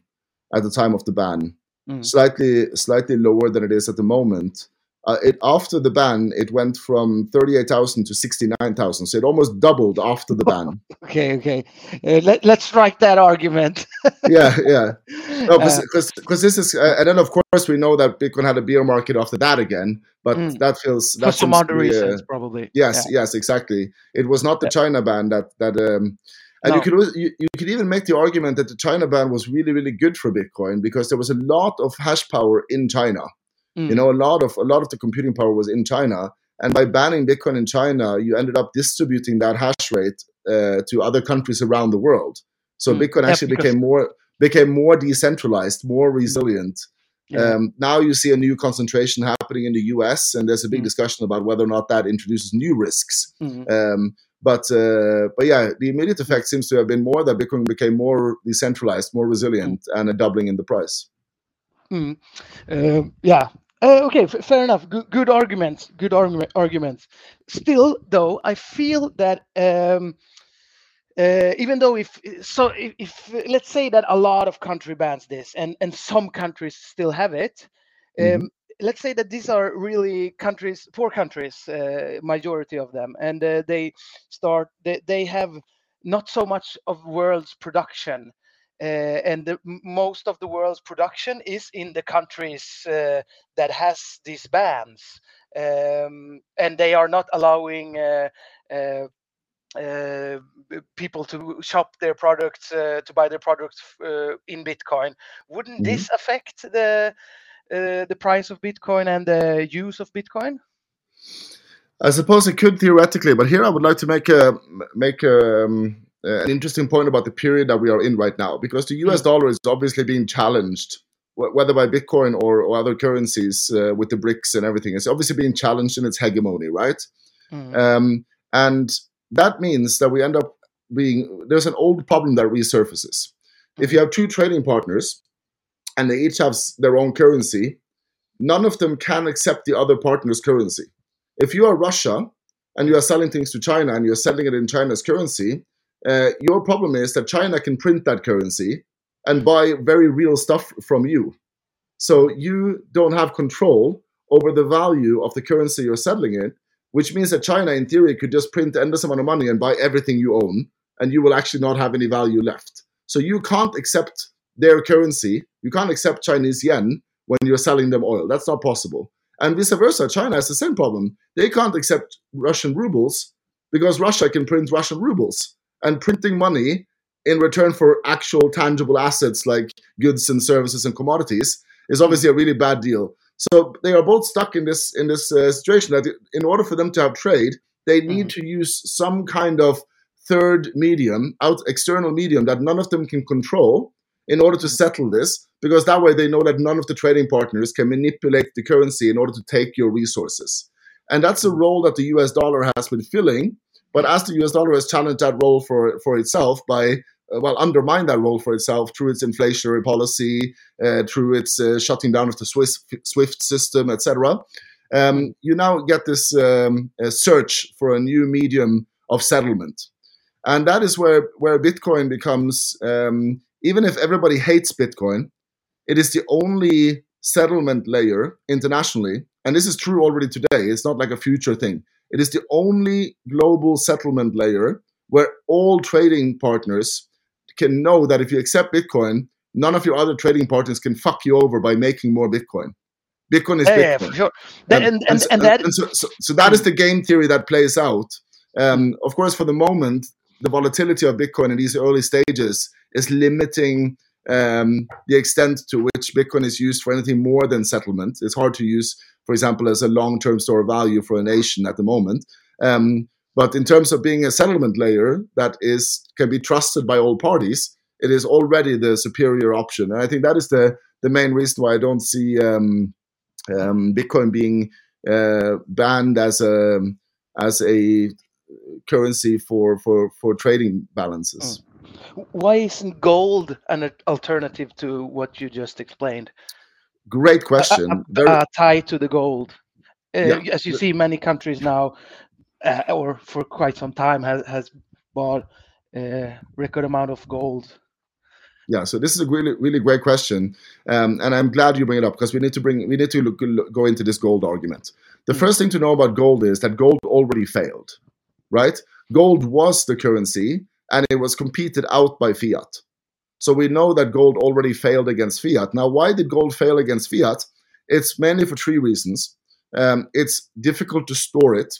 at the time of the ban. Mm. Slightly slightly lower than it is at the moment. Uh, it after the ban, it went from 38,000 to 69,000. So it almost doubled after the ban. okay okay uh, let, let's strike that argument yeah, yeah. No, Uh, because this is, uh, and then of course we know that Bitcoin had a bear market after that again, but Mm. that feels for that some other be, uh, reasons probably yes, yes, exactly. It was not the China ban that that, um, and you could you, you could even make the argument that the China ban was really really good for Bitcoin because there was a lot of hash power in China. Mm. You know, a lot of a lot of the computing power was in China, and by banning Bitcoin in China, you ended up distributing that hash rate uh, to other countries around the world. So Mm. Bitcoin Yeah, actually because- became more became more decentralized, more resilient. yeah. Um, now you see a new concentration happening in the U.S., and there's a big Mm. discussion about whether or not that introduces new risks. Mm. Um, but uh, but yeah, the immediate effect seems to have been more that Bitcoin became more decentralized, more resilient, and a doubling in the price. Mm. Uh, yeah. Uh, okay, f- fair enough. Good, good arguments. Good argument, arguments. Still, though, I feel that um, uh, even though if so, if, if let's say that a lot of country bans this, and and some countries still have it. Um, Mhm. Let's say that these are really countries, poor countries, uh, majority of them, and uh, they start. They, they have not so much of world's production and the, most of the world's production is in the countries uh, that has these bans. Um, and they are not allowing uh, uh, uh, people to shop their products uh, to buy their products uh, in bitcoin. Wouldn't Mhm. this affect the uh, the price of bitcoin and the use of bitcoin? I suppose it could theoretically, but here I would like to make a make a, um, uh, an interesting point about the period that we are in right now, because the U.S. Mm. dollar is obviously being challenged, wh- whether by Bitcoin or, or other currencies uh, with the BRICS and everything. It's obviously being challenged in its hegemony, right? Mm, Um, and that means that we end up being there's an old problem that resurfaces. if you have two trading partners and they each have their own currency, none of them can accept the other partner's currency. If you are Russia and you are selling things to China and you're selling it in China's currency, uh, your problem is that China can print that currency and buy very real stuff from you. So you don't have control over the value of the currency you're settling in, which means that China, in theory, could just print endless amount of money and buy everything you own, and you will actually not have any value left. So you can't accept their currency. You can't accept Chinese yen when you're selling them oil. That's not possible. And vice versa, China has the same problem. They can't accept Russian rubles because Russia can print Russian rubles. And printing money in return for actual tangible assets like goods and services and commodities is obviously a really bad deal. So they are both stuck in this in this uh, situation that in order for them to have trade, they need mm-hmm. to use some kind of third medium, out external medium that none of them can control in order to mm-hmm. settle this, because that way they know that none of the trading partners can manipulate the currency in order to take your resources. And that's a mm-hmm. role that the US dollar has been filling. But as the US dollar has challenged that role for, for itself by, uh, well, undermined that role for itself through its inflationary policy, uh, through its uh, shutting down of the Swiss, SWIFT system, etc., um, you now get this um, search for a new medium of settlement. And that is where, where Bitcoin becomes, um, even if everybody hates Bitcoin, it is the only settlement layer internationally. And this is true already today. It's not like a future thing. It is the only global settlement layer where all trading partners can know that if you accept Bitcoin, none of your other trading partners can fuck you over by making more Bitcoin. Bitcoin is Yeah, Bitcoin. yeah, for sure. That, and, and, so- and that so, so, so that is the game theory that plays out. Um, of course, for the moment, the volatility of Bitcoin in these early stages is limiting um, the extent to which Bitcoin is used for anything more than settlement. It's hard to use, for example, as a long-term store of value for a nation at the moment. Um, but in terms of being a settlement layer that is can be trusted by all parties, it is already the superior option. And I think that is the the main reason why I don't see um, um, Bitcoin being uh, banned as a as a currency for for for trading balances. why isn't gold an alternative to what you just explained? Great question. Very, uh, tied to the gold. Uh, Yeah. As you see, many countries now, uh, or for quite some time, has has bought a record amount of gold. yeah. So this is a really really great question, um, and I'm glad you bring it up because we need to bring we need to look, look- go into this gold argument. The Mm. first thing to know about gold is that gold already failed, right? Gold was the currency, and it was competed out by fiat. So we know that gold already failed against fiat. Now, why did gold fail against fiat? It's mainly for three reasons. Um, it's difficult to store it.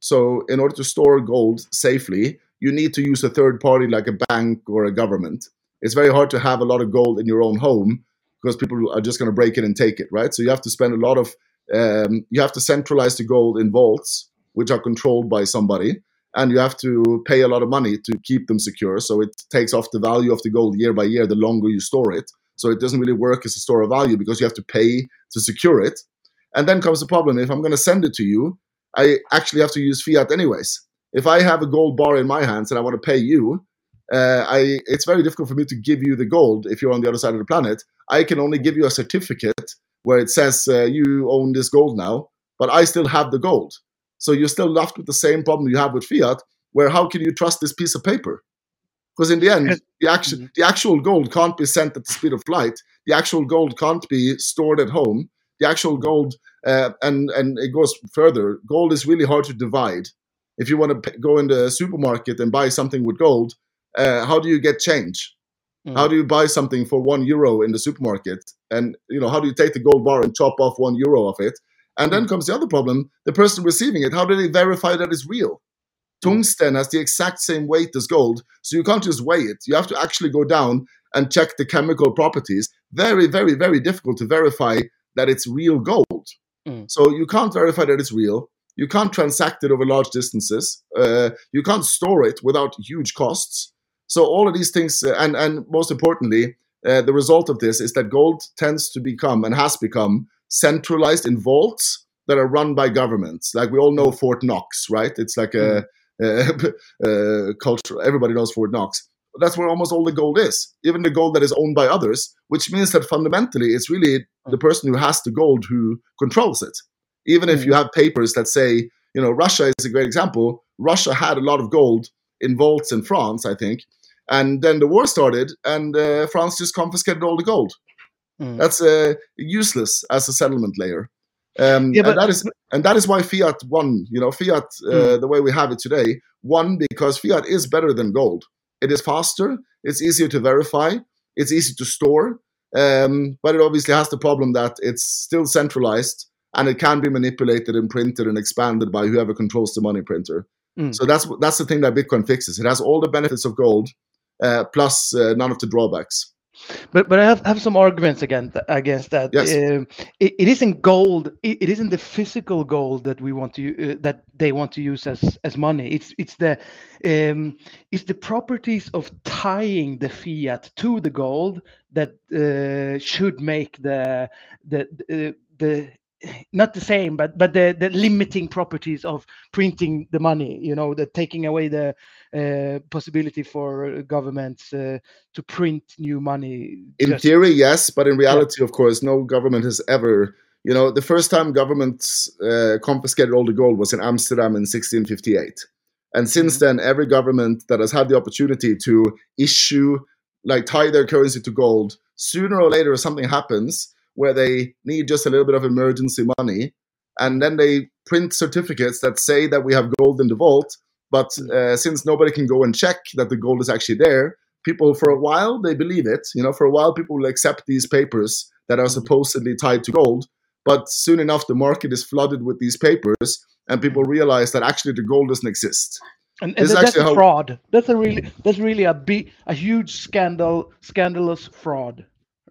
So, in order to store gold safely, you need to use a third party like a bank or a government. It's very hard to have a lot of gold in your own home because people are just going to break it and take it, right? So, you have to spend a lot of, um, you have to centralize the gold in vaults, which are controlled by somebody and you have to pay a lot of money to keep them secure. So it takes off the value of the gold year by year the longer you store it. So it doesn't really work as a store of value because you have to pay to secure it. And then comes the problem if I'm going to send it to you, I actually have to use fiat anyways. If I have a gold bar in my hands and I want to pay you, uh, I it's very difficult for me to give you the gold if you're on the other side of the planet. I can only give you a certificate where it says uh, you own this gold now, but I still have the gold. So you're still left with the same problem you have with fiat, where how can you trust this piece of paper? Because in the end, the actual Mhm. the actual gold can't be sent at the speed of light. The actual gold can't be stored at home. The actual gold, uh, and and it goes further. Gold is really hard to divide. If you want to p- go in the supermarket and buy something with gold, uh, how do you get change? Mm. How do you buy something for one euro in the supermarket? And you know, how do you take the gold bar and chop off one euro of it? And then comes the other problem: the person receiving it. How do they verify that it's real? Tungsten has the exact same weight as gold, so you can't just weigh it. You have to actually go down and check the chemical properties. Very, very, very difficult to verify that it's real gold. Mm. So you can't verify that it's real. You can't transact it over large distances. Uh, you can't store it without huge costs. So all of these things, uh, and and most importantly, uh, the result of this is that gold tends to become and has become centralized in vaults that are run by governments. Like we all know Fort Knox, right? It's like a, uh, uh, culture. Everybody knows Fort Knox. that's where almost all the gold is, even the gold that is owned by others, which means that fundamentally it's really the person who has the gold who controls it. Even if you have papers that say, you know, Russia is a great example. Russia had a lot of gold in vaults in France, I think, and then the war started, and uh, France just confiscated all the gold. Mm. That's uh, useless as a settlement layer. Um, Yeah, but- and that is and that is why fiat won. You know, fiat uh, the way we have it today won because fiat is better than gold. It is faster. It's easier to verify. It's easy to store. Um, but it obviously has the problem that it's still centralized and it can be manipulated and printed and expanded by whoever controls the money printer. Mm. So that's that's the thing that Bitcoin fixes. It has all the benefits of gold uh, plus uh, none of the drawbacks. But but I have, have some arguments against against that. Yes. Um, it, it isn't gold. It, it isn't the physical gold that we want to uh, that they want to use as as money. It's it's the um, it's the properties of tying the fiat to the gold that uh, should make the the the, the not the same, but but the the limiting properties of printing the money. You know, the taking away the uh, possibility for governments uh, to print new money. In just- theory, yes, but in reality, of course, no government has ever. You know, the first time governments uh, confiscated all the gold was in Amsterdam in 1658, and since Mhm. then, every government that has had the opportunity to issue, like, tie their currency to gold, sooner or later something happens where they need just a little bit of emergency money, and then they print certificates that say that we have gold in the vault. But uh, since nobody can go and check that the gold is actually there, people for a while they believe it you know for a while people will accept these papers that are supposedly tied to gold but soon enough the market is flooded with these papers and people realize that actually the gold doesn't exist and, and that- that's actually a how- fraud. That's a really that's really a big a huge scandal scandalous fraud,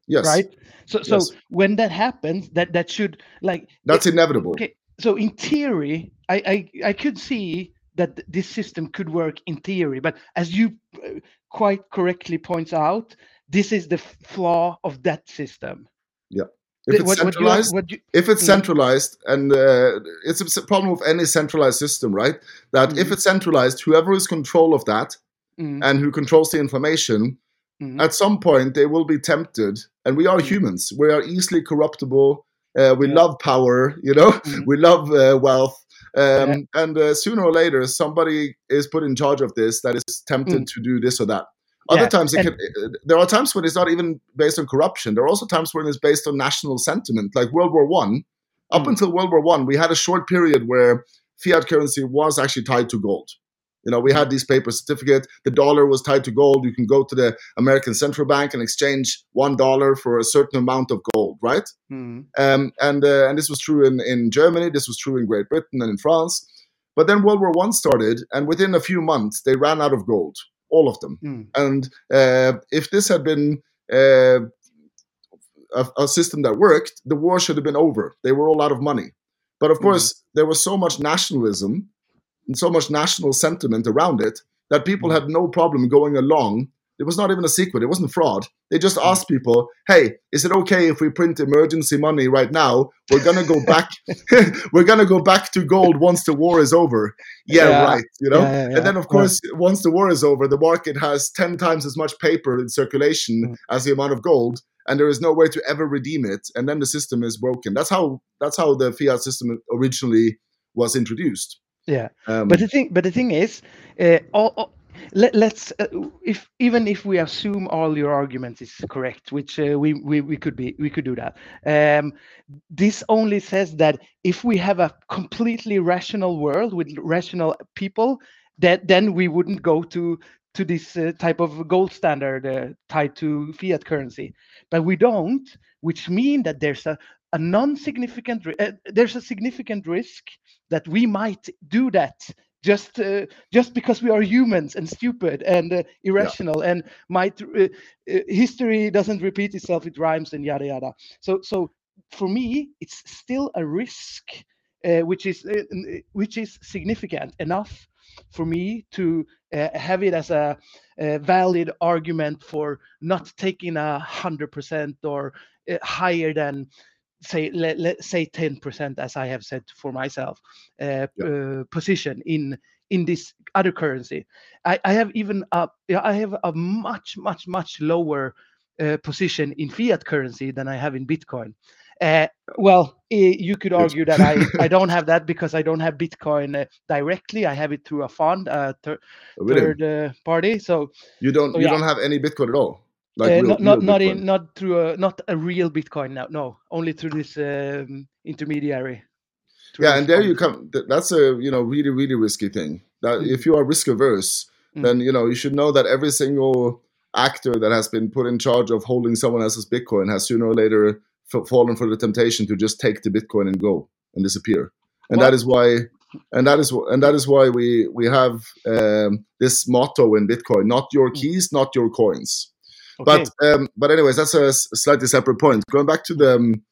yes right? So so Yes. when that happens, that that should like that's inevitable okay. So in theory, I I, I could see that this system could work in theory, but as you uh, quite correctly points out, this is the flaw of that system. Yeah. if it's what, centralized what you, if it's Mm. centralized and uh, it's a problem with any centralized system right that if Mhm. it's centralized whoever is control of that mm, and who controls the information mm, at some point they will be tempted and we are Mm. humans we are easily corruptible uh, we Yeah. love power you know mm, we love uh, wealth um, Yeah. and uh, sooner or later somebody is put in charge of this that is tempted to do this or that other Mm. Yeah, times can, uh, there are times when it's not even based on corruption there are also times when it's based on national sentiment like world war one up Mm. until world war one we had a short period where fiat currency was actually tied to gold you know we had these paper certificates. the dollar was tied to gold you can go to the american central bank and exchange one dollar for a certain amount of gold right mm, um, and uh, and this was true in, in Germany. This was true in Great Britain and in France. But then World War One started, and within a few months they ran out of gold, all of them. mm, And uh, if this had been uh, a, a system that worked, the war should have been over. They were all out of money. But of Mhm. course, there was so much nationalism and so much national sentiment around it that people Mhm. had no problem going along. It was not even a secret. It wasn't fraud. They just Mhm. asked people, "Hey, is it okay if we print emergency money right now? We're gonna go back. we're gonna go back to gold once the war is over." Yeah, Yeah. right. You know. Yeah, yeah, And then, of course, once the war is over, the market has ten times as much paper in circulation Mm. as the amount of gold, and there is no way to ever redeem it. And then the system is broken. That's how. That's how the fiat system originally was introduced. Yeah. Um, but the thing but the thing is uh, all, all- let, let's uh, if even if we assume all your arguments is correct which uh, we, we we could be we could do that um this only says that if we have a completely rational world with rational people that then we wouldn't go to to this uh, type of gold standard uh, tied to fiat currency but we don't which mean that there's a a non-significant uh, there's a significant risk that we might do that just uh, just because we are humans and stupid and uh, irrational and might uh, uh, history doesn't repeat itself it rhymes and yada yada. So so for me it's still a risk uh, which is which is significant enough for me to uh, have it as a, a valid argument for not taking a hundred percent or uh, higher than say let, say 10% as i have said for myself uh, Yeah. uh, position in in this other currency. I, I have even a, I have a much much much lower uh, position in fiat currency than I have in Bitcoin. Uh, well, you could argue that I, I don't have that because I don't have Bitcoin uh, directly. I have it through a fund, a thir- oh, really? third uh, party. So you don't so, you yeah. don't have any Bitcoin at all. Like uh, real, not not, not in not through a not a real Bitcoin now. No, only through this um, intermediary. yeah, and there you come. That's a you know really really risky thing. That mm. if you are risk averse, mm. then you know you should know that every single actor that has been put in charge of holding someone else's Bitcoin has sooner or later f- fallen for the temptation to just take the Bitcoin and go and disappear. And well, that is why, and that is and that is why we we have um, this motto in Bitcoin: not your hmm. keys, not your coins. Okay. But um, but anyways, that's a, slightly separate point. Going back to the um,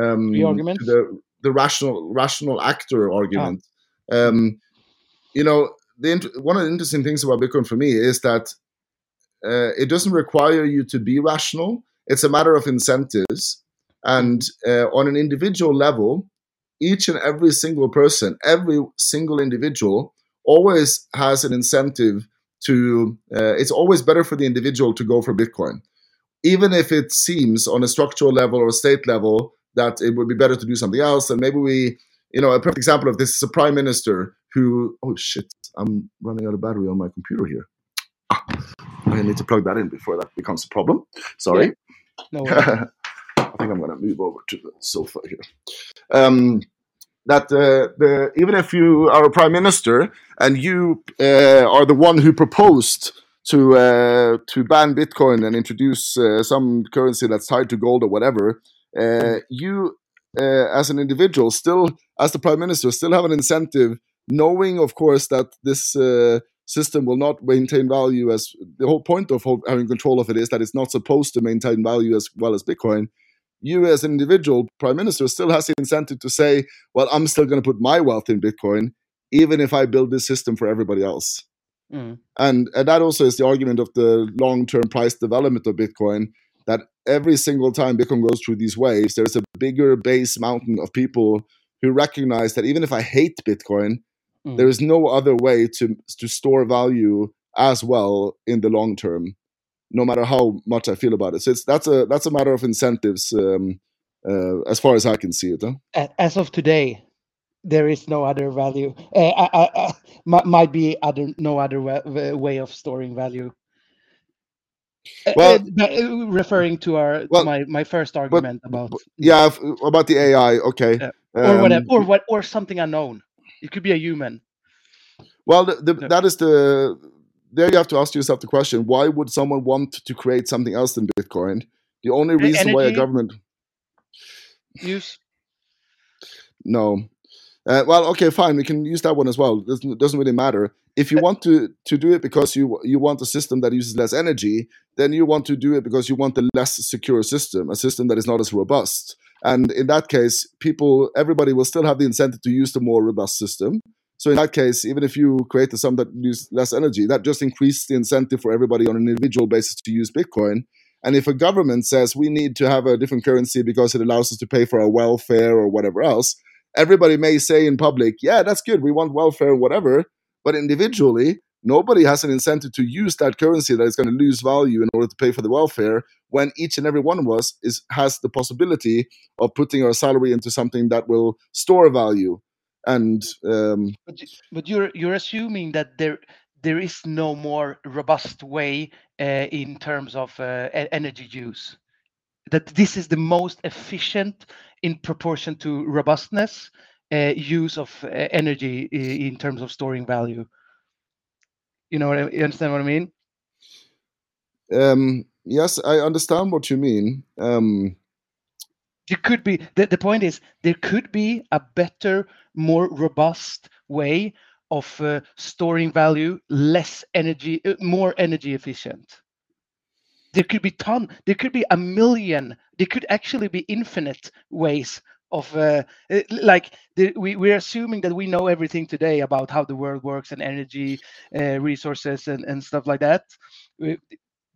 um the the the rational rational actor argument. Ah. Um, you know, the one of the interesting things about Bitcoin for me is that uh, it doesn't require you to be rational. It's a matter of incentives. And uh, on an individual level, each and every single person, every single individual, always has an incentive to. Uh, it's always better for the individual to go for Bitcoin, even if it seems on a structural level or a state level that it would be better to do something else. And maybe we, you know, a perfect example of this is a prime minister who. Oh shit! I'm running out of battery on my computer here. Ah, I need to plug that in before that becomes a problem. Sorry. Yeah. No I think I'm going to move over to the sofa here. Um, that uh, the even if you are a prime minister and you uh, are the one who proposed to uh, to ban Bitcoin and introduce uh, some currency that's tied to gold or whatever, uh, you uh, as an individual still as the prime minister still have an incentive, knowing of course that this system will not maintain value as the whole point of having control of it is that it's not supposed to maintain value as well as Bitcoin. You, as an individual prime minister, still has the incentive to say, "Well, I'm still going to put my wealth in Bitcoin, even if I build this system for everybody else." Mm. And, and that also is the argument of the long-term price development of Bitcoin. That every single time Bitcoin goes through these waves, there's a bigger base mountain of people who recognize that even if I hate Bitcoin, Mm. There is no other way to to store value as well in the long term, no matter how much I feel about it. So it's that's a that's a matter of incentives, um, uh, as far as I can see it. Huh? As of today, there is no other value. Uh, uh, uh, might be other no other way of storing value. Well, uh, referring to our well, to my my first argument but, about yeah about the AI. Okay, or um, whatever, or what, or something unknown. It could be a human. Well, the, the, no. that is the. There you have to ask yourself the question: Why would someone want to create something else than Bitcoin? The only reason Energy why a government use. No, uh, well, okay, fine. We can use that one as well. It doesn't, doesn't really matter. If you want to to do it because you you want a system that uses less energy, then you want to do it because you want a less secure system, a system that is not as robust. And in that case, people, everybody will still have the incentive to use the more robust system. So in that case, even if you create a sum that use less energy, that just increases the incentive for everybody on an individual basis to use Bitcoin. And if a government says we need to have a different currency because it allows us to pay for our welfare or whatever else, everybody may say in public, yeah, that's good, we want welfare, whatever. But individually, nobody has an incentive to use that currency that is going to lose value in order to pay for the welfare when each and every one of us is has the possibility of putting our salary into something that will store value and um, but, but you're you're assuming that there there is no more robust way uh, in terms of uh, energy use that this is the most efficient in proportion to robustness uh, use of uh, energy in terms of storing value you know what I, you understand what I mean? Um, yes, I understand what you mean. Um, there could be the, the point is there could be a better, more robust way of uh, storing value, less energy, uh, more energy efficient. There could be ton. There could be a million. There could actually be infinite ways of uh, eh, like the, we we're assuming that we know everything today about how the world works and energy uh, resources and, and stuff like that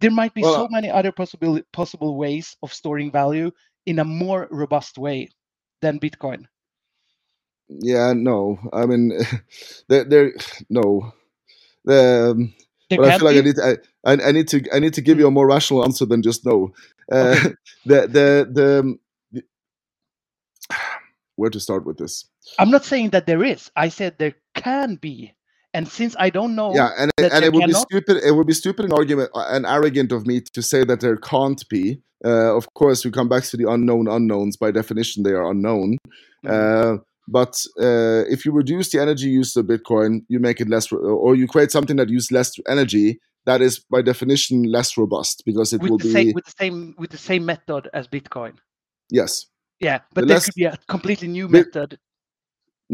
there might be well, so many other possible possible ways of storing value in a more robust way than bitcoin yeah, no. I mean, there, there, no. Um, There but I feel like I need, to, I, I I need to, I need to give you a more rational answer than just no. Uh, Okay. the, the, the, the, where to start with this? I'm not saying that there is. I said there can be. And since I don't know Yeah, and and it would be stupid. It would be stupid and argument uh, and arrogant of me to say that there can't be. Uh, of course, we come back to the unknown unknowns. By definition, they are unknown. Mm. Uh, but uh, if you reduce the energy used of Bitcoin, you make it less, or you create something that uses less energy. That is, by definition, less robust because it will with the same be with the same with the same method as Bitcoin. yes. Yeah, but The there less could be a completely new method.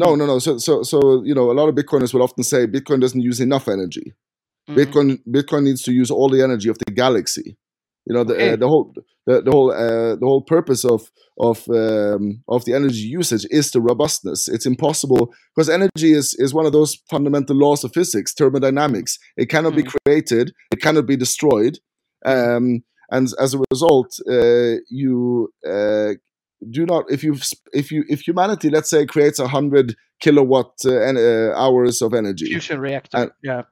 No, no, no. So, so, so you know, a lot of Bitcoiners will often say Bitcoin doesn't use enough energy. Mm. Bitcoin Bitcoin needs to use all the energy of the galaxy. You know the Okay. uh, the whole the, the whole uh, the whole purpose of of um, of the energy usage is the robustness. It's impossible because energy is is one of those fundamental laws of physics, thermodynamics. It cannot be Mm. created. It cannot be destroyed. Mm. Um, and as a result, uh, you uh, do not if you if you if humanity let's say creates a hundred kilowatt uh, uh, hours of energy Fusion reactor. And- yeah.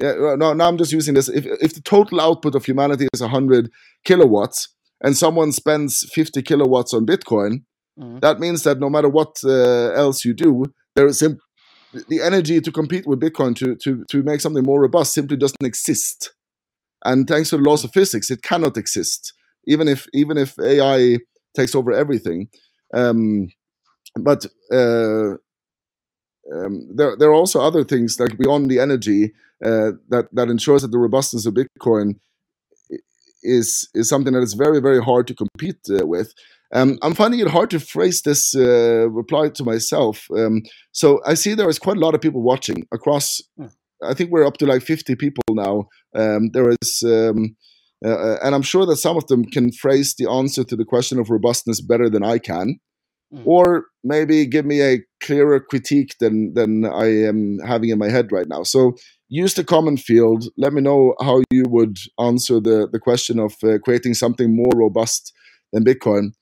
yeah, no, now I'm just using this. If if the total output of humanity is a 100 kilowatts, and someone spends 50 kilowatts on Bitcoin, Mm. that means that no matter what uh, else you do, there is the energy to compete with Bitcoin to to to make something more robust simply doesn't exist. And thanks to the laws of physics, it cannot exist, even if even if AI takes over everything. Um, but uh, um, there there are also other things like beyond the energy uh, that that ensures that the robustness of Bitcoin is is something that is very very hard to compete uh, with. Um, I'm finding it hard to phrase this uh, reply to myself. Um, so I see there is quite a lot of people watching across. Mm. I think we're up to like 50 people now. Um, there is. Um, uh, and I'm sure that some of them can phrase the answer to the question of robustness better than I can Mm. or maybe give me a clearer critique than than I am having in my head right now. So use the common field. Let me know how you would answer the the question of uh, creating something more robust than Bitcoin.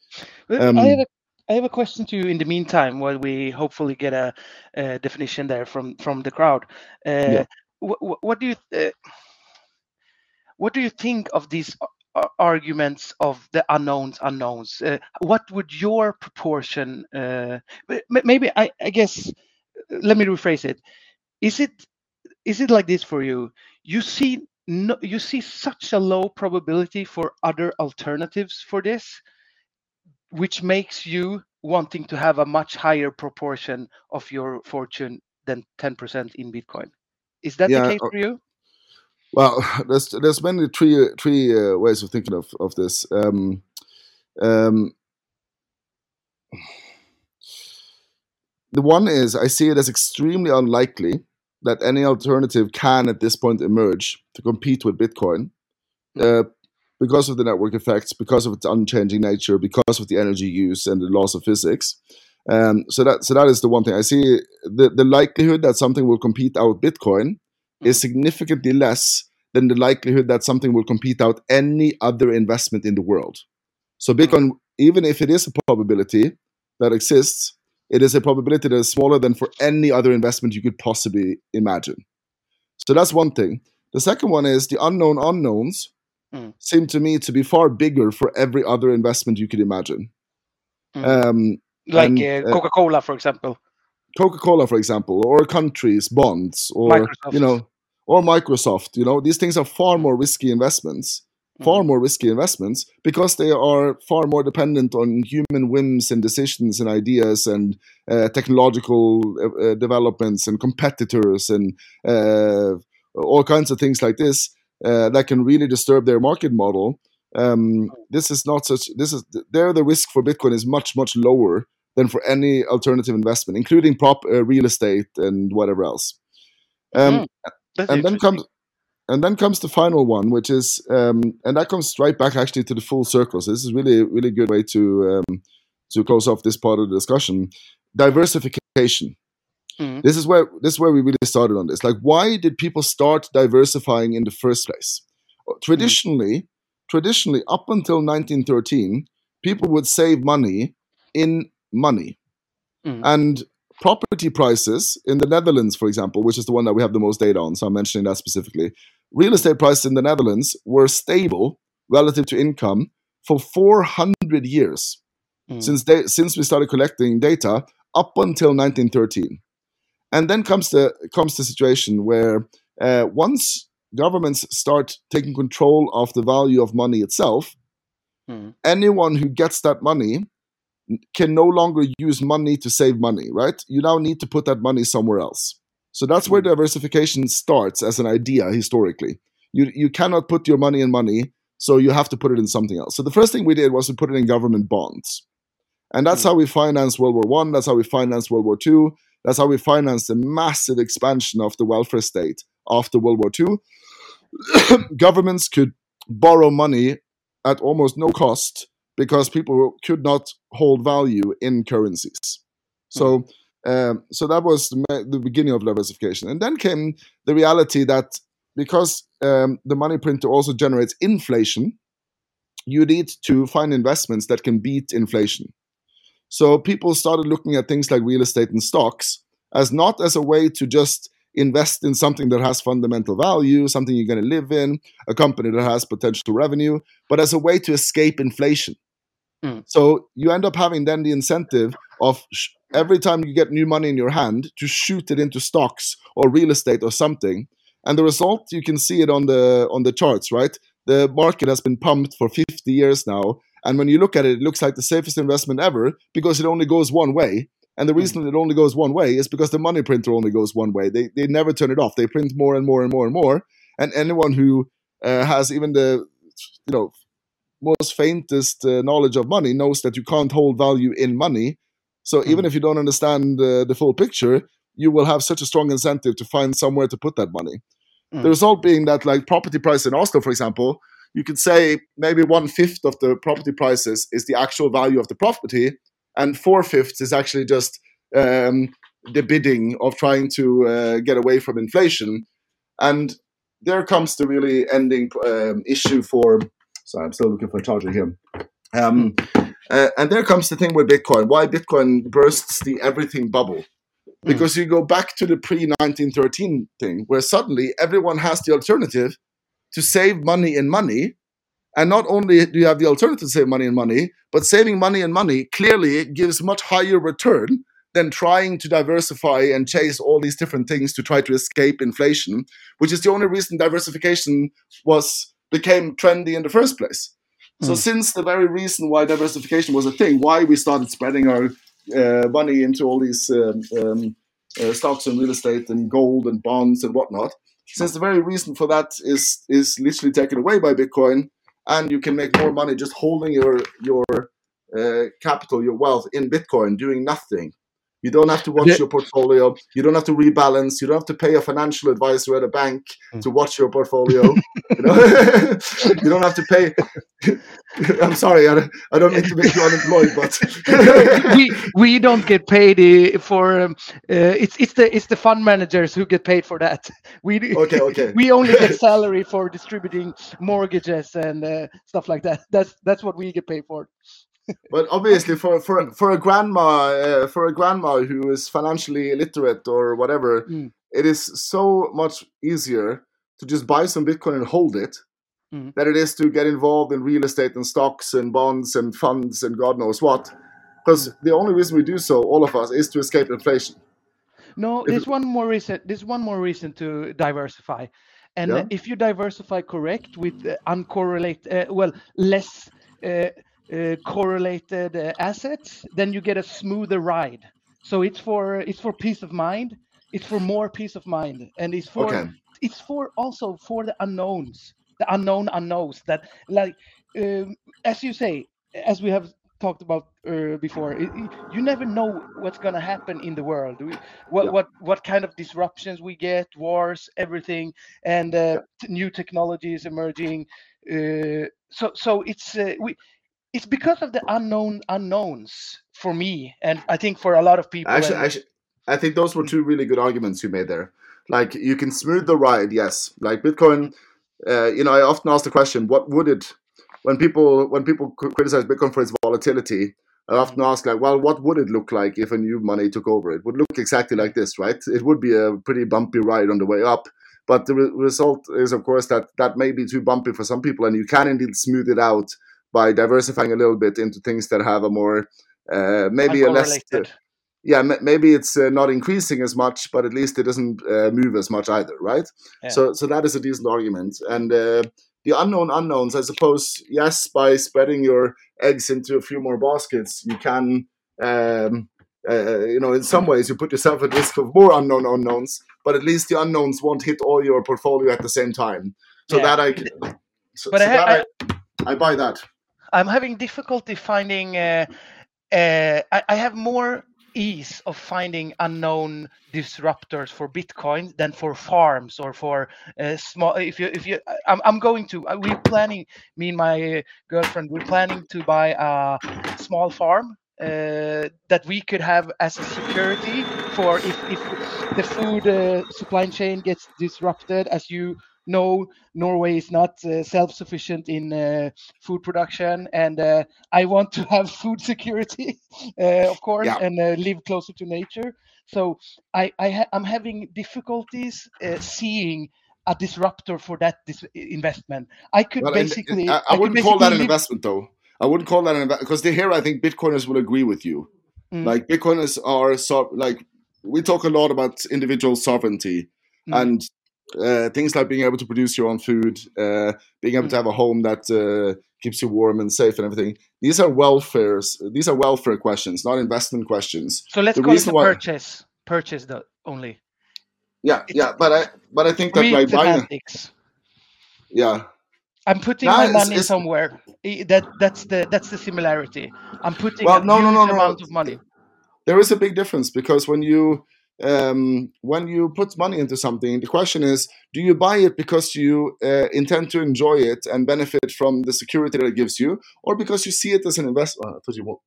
Um, I have a I have a question to you in the meantime while we hopefully get a, a definition there from from the crowd. Uh, Yeah. wh- wh- what do you uh, what do you think of these arguments of the unknowns unknowns? Uh, what would your proportion? Uh, maybe I, I guess. Let me rephrase it. Is it is it like this for you? You see no, you see such a low probability for other alternatives for this which makes you wanting to have a much higher proportion of your fortune than 10% in Bitcoin. Is that Yeah, the case uh, for you? Well, there's there's many three three uh, ways of thinking of of this. Um, um, the one is I see it as extremely unlikely that any alternative can at this point emerge to compete with Bitcoin. Uh, because of the network effects, because of its unchanging nature, because of the energy use and the laws of physics. Um, so that so that is the one thing I see. The the likelihood that something will compete out Bitcoin is significantly less than the likelihood that something will compete out any other investment in the world. So Bitcoin, even if it is a probability that exists, it is a probability that is smaller than for any other investment you could possibly imagine. So that's one thing. The second one is the unknown unknowns Mm. seem to me to be far bigger for every other investment you could imagine. Mm. Um, like and, uh, uh, Coca-Cola, for example. Coca-Cola, for example, or countries, bonds, or Microsoft. you know, or Microsoft. You know, these things are far more risky investments, far Mm. more risky investments because they are far more dependent on human whims and decisions and ideas and uh, technological uh, uh, developments and competitors and uh, all kinds of things like this uh, that can really disturb their market model. Um, this is not such. This is there. The risk for Bitcoin is much much lower than for any alternative investment, including prop uh, real estate and whatever else. Um, Mhm. That's and then comes and then comes the final one, which is um, and that comes right back actually to the full circle. So this is really really good way to um, to close off this part of the discussion. Diversification. Mhm. This is where this is where we really started on this. Like, why did people start diversifying in the first place? Traditionally, traditionally, up until 1913, people would save money in money. Mhm. And property prices in the Netherlands, for example, which is the one that we have the most data on, so I'm mentioning that specifically, real estate prices in the Netherlands were stable relative to income for 400 years Mm. since they, since we started collecting data up until 1913. And then comes the comes the situation where uh, once governments start taking control of the value of money itself, Mm. anyone who gets that money can no longer use money to save money, right? You now need to put that money somewhere else. So that's where diversification starts as an idea historically. You you cannot put your money in money, so you have to put it in something else. So the first thing we did was to put it in government bonds. And that's Mm. how we financed World War One, that's how we financed World War Two, that's how we financed the massive expansion of the welfare state after World War Two. Governments could borrow money at almost no cost because people could not hold value in currencies. So, um, so that was the, the beginning of diversification, and then came the reality that because um, the money printer also generates inflation, you need to find investments that can beat inflation. So people started looking at things like real estate and stocks as not as a way to just invest in something that has fundamental value, something you're going to live in, a company that has potential revenue, but as a way to escape inflation. Mm. So you end up having then the incentive of sh- every time you get new money in your hand to shoot it into stocks or real estate or something. And the result you can see it on the on the charts, right? The market has been pumped for 50 years now, and when you look at it, it looks like the safest investment ever because it only goes one way. And the reason it only goes one way is because the money printer only goes one way. They they never turn it off. They print more and more and more and more. And anyone who uh, has even the you know most faintest uh, knowledge of money knows that you can't hold value in money. So even Mm. if you don't understand uh, the full picture, you will have such a strong incentive to find somewhere to put that money. The Mm. result being that, like property price in Oslo, for example, you could say maybe one fifth of the property prices is the actual value of the property, and four fifths is actually just um, the bidding of trying to uh, get away from inflation. And there comes the really ending um, issue for. Sorry, I'm still looking for a charger here. Um, uh, and there comes the thing with Bitcoin. Why Bitcoin bursts the everything bubble? Because you go back to the pre 1913 thing, where suddenly everyone has the alternative to save money in money. And not only do you have the alternative to save money in money, but saving money in money clearly gives much higher return than trying to diversify and chase all these different things to try to escape inflation, which is the only reason diversification was became trendy in the first place. So Mm. since the very reason why diversification was a thing, why we started spreading our uh, money into all these um, um, uh, stocks and real estate and gold and bonds and whatnot, since the very reason for that is is literally taken away by Bitcoin, and you can make more money just holding your your uh, capital, your wealth in Bitcoin, doing nothing. You don't have to watch your portfolio. You don't have to rebalance. You don't have to pay a financial advisor at a bank Mm. to watch your portfolio. you, know? you don't have to pay. I'm sorry, I, I don't mean to make you unemployed, but we we don't get paid uh, for um, uh, it's it's the it's the fund managers who get paid for that. We Okay, okay. we only get salary for distributing mortgages and uh, stuff like that. That's that's what we get paid for. But obviously for for for a grandma uh, for a grandma who is financially illiterate or whatever Mm. it is so much easier to just buy some bitcoin and hold it Mm. than it is to get involved in real estate and stocks and bonds and funds and god knows what because the only reason we do so all of us is to escape inflation No, If there's one more reason. There's one more reason to diversify, and Yeah. if you diversify correct with uh, uncorrelated, uh, well, less uh, uh, correlated uh, assets, then you get a smoother ride. So it's for it's for peace of mind. It's for more peace of mind, and it's for okay it's for also for the unknowns, the unknown unknowns that like um, as you say, as we have talked about uh, before, it, it- you never know what's gonna happen in the world. We, what Yeah. what what kind of disruptions we get, wars, everything, and uh, t- new technologies emerging. Uh, so so it's uh, we. It's because of the unknown unknowns for me, and I think for a lot of people. Actually, and- actually, I think those were two really good arguments you made there. Like you can smooth the ride, yes. Like Bitcoin, uh, you know, I often ask the question, what would it when people when people criticize Bitcoin for its volatility? I often ask, like, well, what would it look like if a new money took over? It would look exactly like this, right? It would be a pretty bumpy ride on the way up. But the re- result is, of course, that that may be too bumpy for some people, and you can indeed smooth it out by diversifying a little bit into things that have a more, uh, maybe a less. Uncorrelated. yeah, m- maybe it's uh, not increasing as much, but at least it doesn't uh, move as much either, right? Yeah. So, so that is a decent argument. And uh, the unknown unknowns, I suppose, yes, by spreading your eggs into a few more baskets, you can, um, uh, you know, in some ways, you put yourself at risk of more unknown unknowns. But at least the unknowns won't hit all your portfolio at the same time. So Yeah. that I, so, But so I ha- that I, I buy that. I'm having difficulty finding. Uh, uh, I, I have more ease of finding unknown disruptors for Bitcoin than for farms or for uh, small. If you, if you, I'm, I'm going to. uh, We're planning. Me and my girlfriend. We're planning to buy a small farm uh, that we could have as a security for if, if the food uh, supply chain gets disrupted. As you know, Norway is not uh, self-sufficient in uh, food production, and uh, I want to have food security, uh, of course, Yeah. and uh, live closer to nature. So I, I ha- I'm having difficulties uh, seeing a disruptor for that dis- investment. I could Well, and- basically. I, I could wouldn't call that an investment, though. I wouldn't call that an investment because here I think Bitcoiners will agree with you. Mm. Like Bitcoiners are so like we talk a lot about individual sovereignty Mm. and uh, things like being able to produce your own food, uh, being able to have a home that uh, keeps you warm and safe and everything. These are welfares. These are welfare questions, not investment questions. So let's the call it why- purchase. Purchase the only. Yeah, It's- yeah, but I but I think that like buying, yeah, I'm putting No, my it's- money it's- somewhere. That that's the that's the similarity. I'm putting Well, no, no, no, no, no. amount of money. there is a big difference because when you um, when you put money into something, the question is: Do you buy it because you uh, intend to enjoy it and benefit from the security that it gives you, or because you see it as an investment? Won't.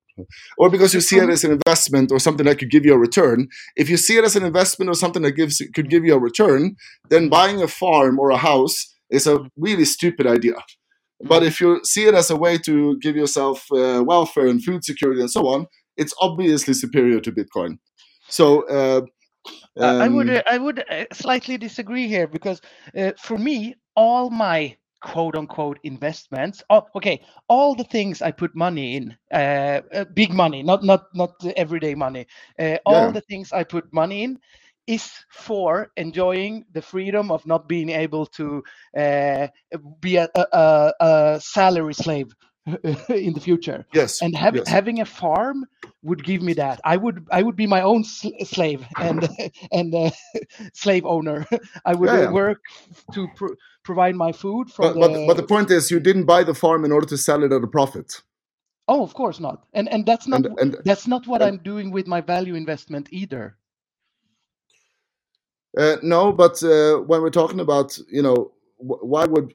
Or because you see it as an investment or something that could give you a return. If you see it as an investment or something that gives could give you a return, then buying a farm or a house is a really stupid idea. But if you see it as a way to give yourself uh, welfare and food security and so on, it's obviously superior to Bitcoin. So uh, Uh, I would um, uh, I would slightly disagree here because uh, for me all my quote unquote investments oh, okay all the things I put money in uh, uh, big money not not not everyday money uh, all Yeah. the things I put money in is for enjoying the freedom of not being able to uh, be a, a, a, a salary slave in the future yes, and have, yes. having a farm would give me that i would i would be my own sl- slave and and uh, slave owner i would Yeah, uh, yeah. work to pr- provide my food from but, the but but the point is, you didn't buy the farm in order to sell it at a profit. oh of course not and and that's not And and that's not what and- i'm doing with my value investment either Uh, no, but uh, when we're talking about, you know, wh- why would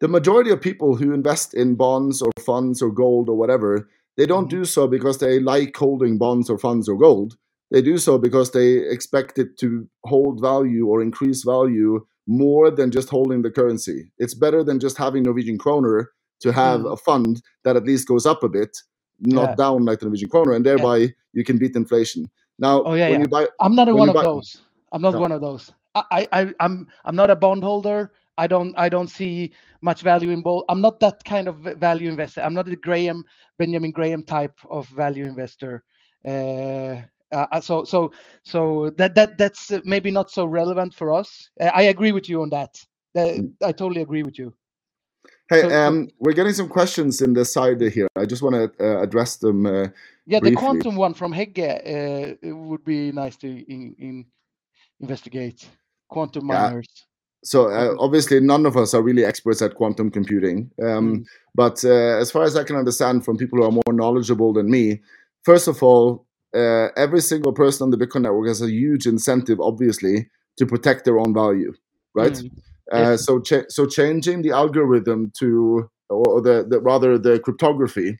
the majority of people who invest in bonds or funds or gold or whatever, they don't Mhm. do so because they like holding bonds or funds or gold. They do so because they expect it to hold value or increase value more than just holding the currency. It's better than just having Norwegian kroner to have Mhm. a fund that at least goes up a bit, not Yeah. down like the Norwegian kroner, and thereby you can beat inflation. Now, Oh, yeah, when yeah. you buy, i'm not one of buy- those i'm not No. one of those I, I I- i'm i'm not a bondholder i don't i don't see much value in both. I'm not that kind of value investor. I'm not a graham benjamin graham type of value investor. Uh, uh, so so so that that that's maybe not so relevant for us. Uh, i agree with you on that. Uh, i totally agree with you. Hey, So- um, we're getting some questions in the side here. I just want to uh, address them. Uh, yeah the quantum one from hegge uh, would be nice to in, in investigate quantum Yeah. So, uh, Mhm. obviously, none of us are really experts at quantum computing. Um, Mm. But uh, as far as I can understand from people who are more knowledgeable than me, first of all, uh, every single person on the Bitcoin network has a huge incentive, obviously, to protect their own value, right? Mm. Uh, Yes. so, cha- so changing the algorithm to, or the, the rather the cryptography,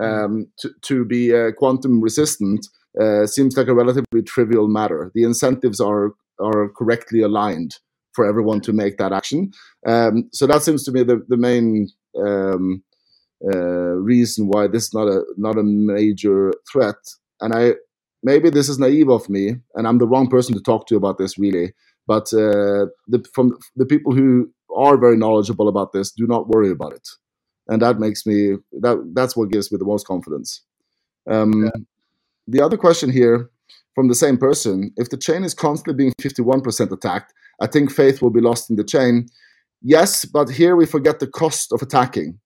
um, to, to be uh, quantum resistant uh, seems like a relatively trivial matter. The incentives are are correctly aligned for everyone to make that action. Um, so that seems to be the the main um, uh, reason why this is not a not a major threat. And I maybe this is naive of me, and I'm the wrong person to talk to about this really. But uh, the, from the people who are very knowledgeable about this, do not worry about it, and that makes me that that's what gives me the most confidence. Um, yeah. The other question here from the same person: If the chain is constantly being 51% attacked, I think faith will be lost in the chain. Yes, but here we forget the cost of attacking.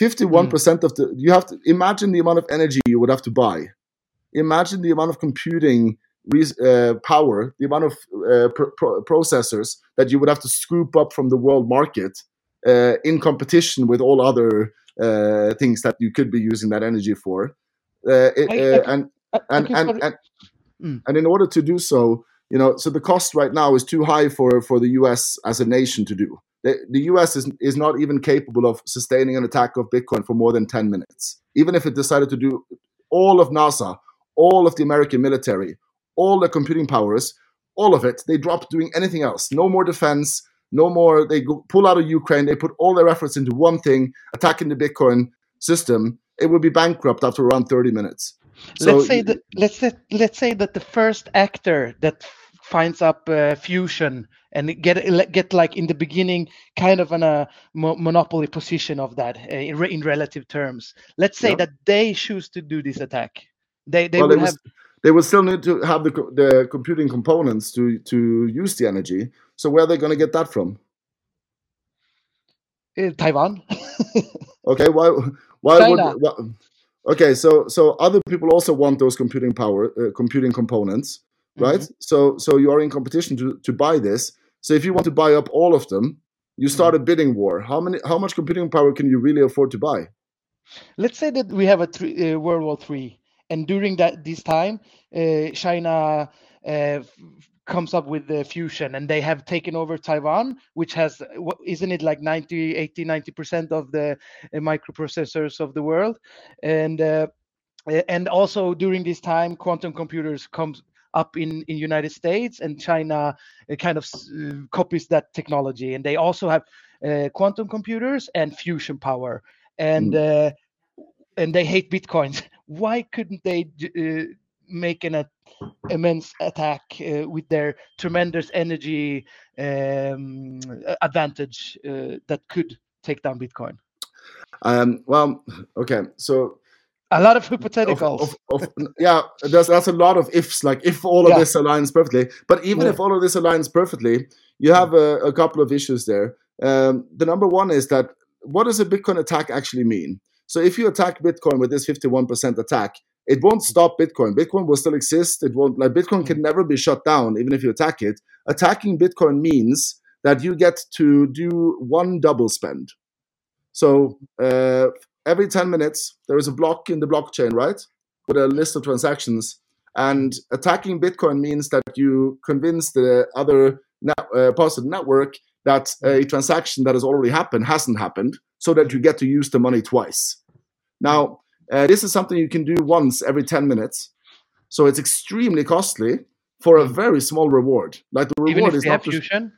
51% mm. of the you have to imagine the amount of energy you would have to buy. Imagine the amount of computing uh, power, the amount of uh, pro- processors that you would have to scoop up from the world market uh, in competition with all other uh, things that you could be using that energy for. Uh, it, I, I, uh, and, I, and, and, and, mm. and in order to do so, you know, so the cost right now is too high for, for the US as a nation to do. The, the US is, is not even capable of sustaining an attack of Bitcoin for more than 10 minutes. Even if it decided to do all of NASA, all of the American military, all the computing powers, all of it, they drop doing anything else. No more defense, no more. They go, pull out of Ukraine. They put all their efforts into one thing, attacking the Bitcoin system. It would be bankrupt after around 30 minutes. So, let's say that let's say, let's say that the first actor that finds up uh, fusion and get get like in the beginning kind of a mo- monopoly position of that uh, in, re- in, relative terms. Let's say that they choose to do this attack. They they well, would have they will still need to have the, the computing components to, to use the energy. So where are they going to get that from? In uh, Taiwan. okay, why? Why China. would? Why, okay, so so other people also want those computing power, uh, computing components, right? Mm-hmm. So so you are in competition to to buy this. So if you want to buy up all of them, you start mm-hmm. a bidding war. How many? How much computing power can you really afford to buy? Let's say that we have a three, uh, World War Three and during that this time, uh, China uh, comes up with the fusion and they have taken over Taiwan, which has, isn't it like 90, 80, 90% of the uh, microprocessors of the world. And uh, and also during this time, quantum computers comes up in in United States and China uh, kind of uh, copies that technology. And they also have quantum computers and fusion power. And mm. and they hate bitcoins why couldn't they uh, make an immense attack uh, with their tremendous energy um, advantage uh, that could take down Bitcoin? Um, well, okay, so a lot of hypotheticals. Of, of, of, yeah, there's that's a lot of ifs. Like if all of yeah. this aligns perfectly, but even yeah. if all of this aligns perfectly, you have a, a couple of issues there. Um, the number one is that what does a Bitcoin attack actually mean? So if you attack Bitcoin with this 51% attack, it won't stop Bitcoin. Bitcoin will still exist. It won't like Bitcoin can mm. never be shut down, even if you attack it. Attacking Bitcoin means that you get to do one double spend. So uh, every 10 minutes, there is a block in the blockchain, right? With a list of transactions. And attacking Bitcoin means that you convince the other net, uh, positive network that a mm. transaction that has already happened hasn't happened, so that you get to use the money twice. Now, uh, this is something you can do once every 10 minutes. So it's extremely costly for a hmm. very small reward. Like the reward is not fusion?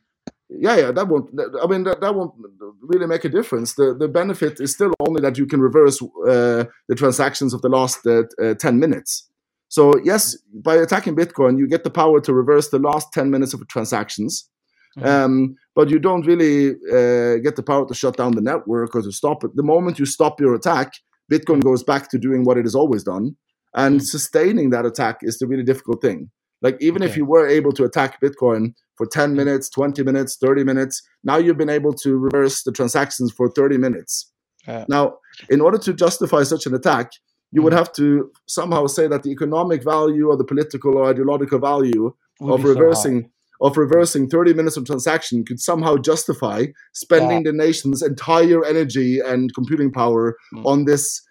yeah, yeah, that won't. I mean, that, that won't really make a difference. The the benefit is still only that you can reverse uh, the transactions of the last uh, uh, ten minutes. So yes, by attacking Bitcoin, you get the power to reverse the last ten minutes of transactions, mm-hmm. um, but you don't really uh, get the power to shut down the network or to stop it. The moment you stop your attack, Bitcoin goes back to doing what it has always done. And mm. sustaining that attack is the really difficult thing. Like, even okay. if you were able to attack Bitcoin for 10 mm. minutes, 20 minutes, 30 minutes, now you've been able to reverse the transactions for 30 minutes. Uh, now, in order to justify such an attack, you mm. would have to somehow say that the economic value or the political or ideological value of reversing of reversing 30 minutes of transaction could somehow justify spending yeah. the nation's entire energy and computing power mm. on this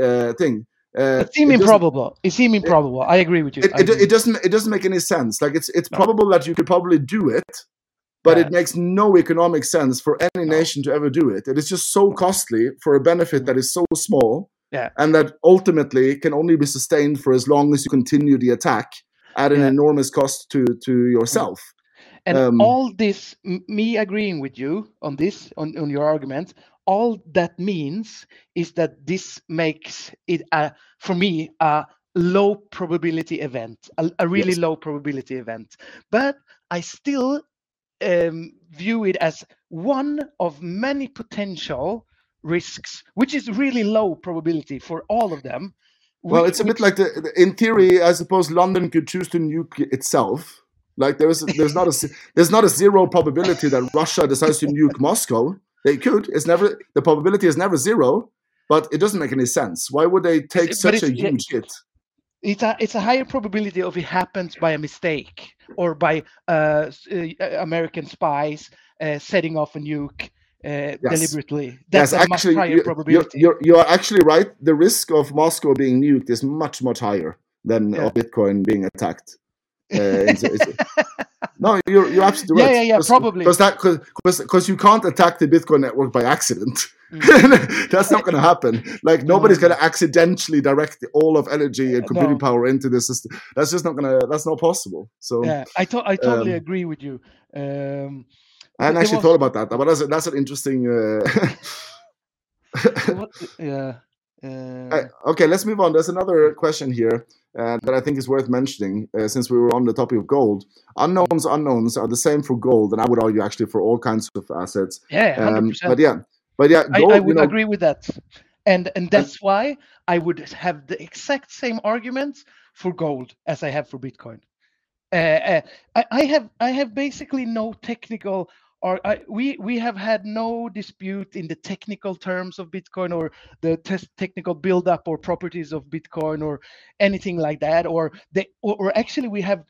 uh, thing. Uh, it seems improbable. It seems improbable. It, I agree with you. It, it, it, doesn't. It doesn't make any sense. Like it's it's no. probable that you could probably do it, but yeah. it makes no economic sense for any no. nation to ever do it. It is just so costly for a benefit that is so small, yeah. and that ultimately can only be sustained for as long as you continue the attack at an yeah. enormous cost to to yourself. and Um, all this me agreeing with you on this on, on your argument all that means is that this makes it a for me a low probability event a, a really Yes. low probability event but i still um, view it as one of many potential risks which is really low probability for all of them Well, it's a bit like the, in theory, I suppose London could choose to nuke itself. Like there is, there's not a there's not a zero probability that Russia decides to nuke Moscow. They could. It's never the probability is never zero, but it doesn't make any sense. Why would they take such a huge hit? it's a it's a higher probability of it happens by a mistake or by uh, uh, American spies uh, setting off a nuke uh, deliberately. That's yes, a much actually, higher you, you're, probability. you're you're actually right. The risk of Moscow being nuked is much much higher than Yeah. of Bitcoin being attacked. Uh, it's- it's- no, you're you're absolutely Yeah, right. yeah, yeah, probably. because that because because you can't attack the Bitcoin network by accident. Mm. That's not going to happen. Like nobody's No. going to accidentally direct all of energy and computing No. power into the system. That's just not going to. That's not possible. So yeah, I to- I totally um, agree with you. Um, I hadn't actually was- thought about that, but that's that's an interesting. Uh, what, yeah. Uh, I- okay, let's move on. There's another question here uh, that I think is worth mentioning uh, since we were on the topic of gold. Unknowns, unknowns are the same for gold, and I would argue actually for all kinds of assets. yeah, hundred Um, percent. but yeah, but yeah, I, gold. I you would know, agree with that, and and that's why I would have the exact same arguments for gold as I have for Bitcoin. Uh, uh, I, I have I have basically no technical or I, we we have had no dispute in the technical terms of Bitcoin or the tes- technical build-up or properties of Bitcoin or anything like that, or the or, or actually we have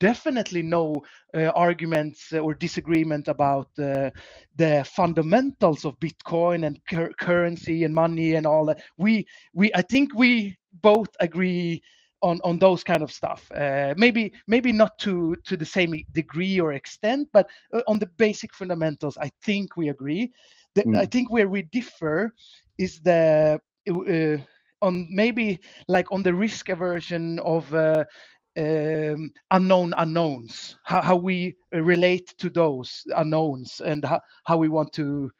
definitely no uh, arguments or disagreement about uh, the fundamentals of Bitcoin and cur- currency and money and all that. We we I think we both agree on on those kind of stuff. Uh, maybe maybe not to to the same degree or extent, but uh, on the basic fundamentals, I think we agree. The, Mm. I think where we differ is the uh, on maybe like on the risk aversion of. Uh, um, unknown unknowns how, how we uh, relate to those unknowns and how, how we want to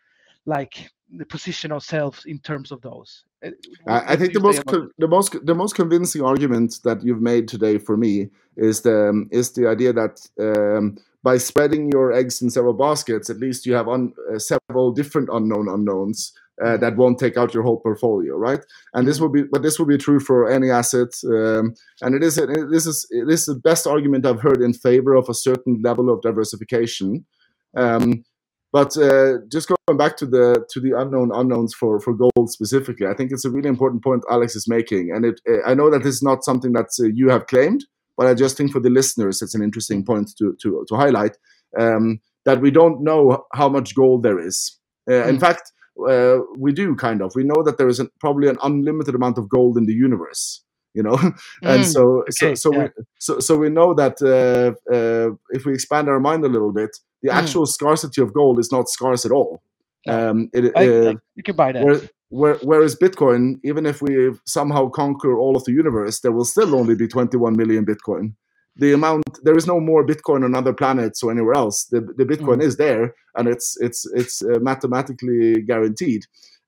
like position ourselves in terms of those Uh, I, what- I think the most the most the most convincing argument that you've made today for me is the um, is the idea that um, by spreading your eggs in several baskets, at least you have un, uh, several different unknown unknowns uh, Mhm. that won't take out your whole portfolio, right? And this Mhm. will be, but this will be true for any asset. Um, and it is this is this is the best argument I've heard in favor of a certain level of diversification. Um, but uh, just going back to the to the unknown unknowns for for gold specifically, I think it's a really important point Alex is making, and it uh, I know that this is not something that uh, you have claimed, but I just think for the listeners it's an interesting point to to to highlight um, that we don't know how much gold there is. Uh, In Mm. fact, uh, we do kind of. We know that there is an, probably an unlimited amount of gold in the universe. You know, and Mm, so so okay, so we yeah. so so we know that uh, uh, if we expand our mind a little bit, the Mm. actual scarcity of gold is not scarce at all. Um, it, I, uh, I- you can buy that where, where, whereas Bitcoin, even if we somehow conquer all of the universe, there will still only be 21 million Bitcoin. The amount there is no more Bitcoin on other planets or anywhere else. The, the Bitcoin Mm. is there, and it's it's it's uh, mathematically guaranteed.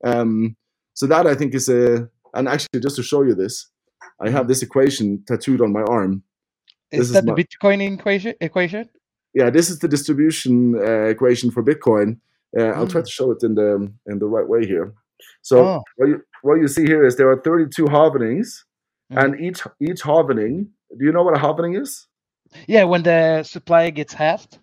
Um, so that I think is a and actually just to show you this, I have this equation tattooed on my arm. is is that the my- bitcoin equation equation yeah, this is the distribution uh, equation for Bitcoin. Uh, I'll try Mm. to show it in the in the right way here. So Oh. what you what you see here is there are 32 halvenings, Mm. and each each halvening. Do you know what a halvening is? yeah when the supply gets halved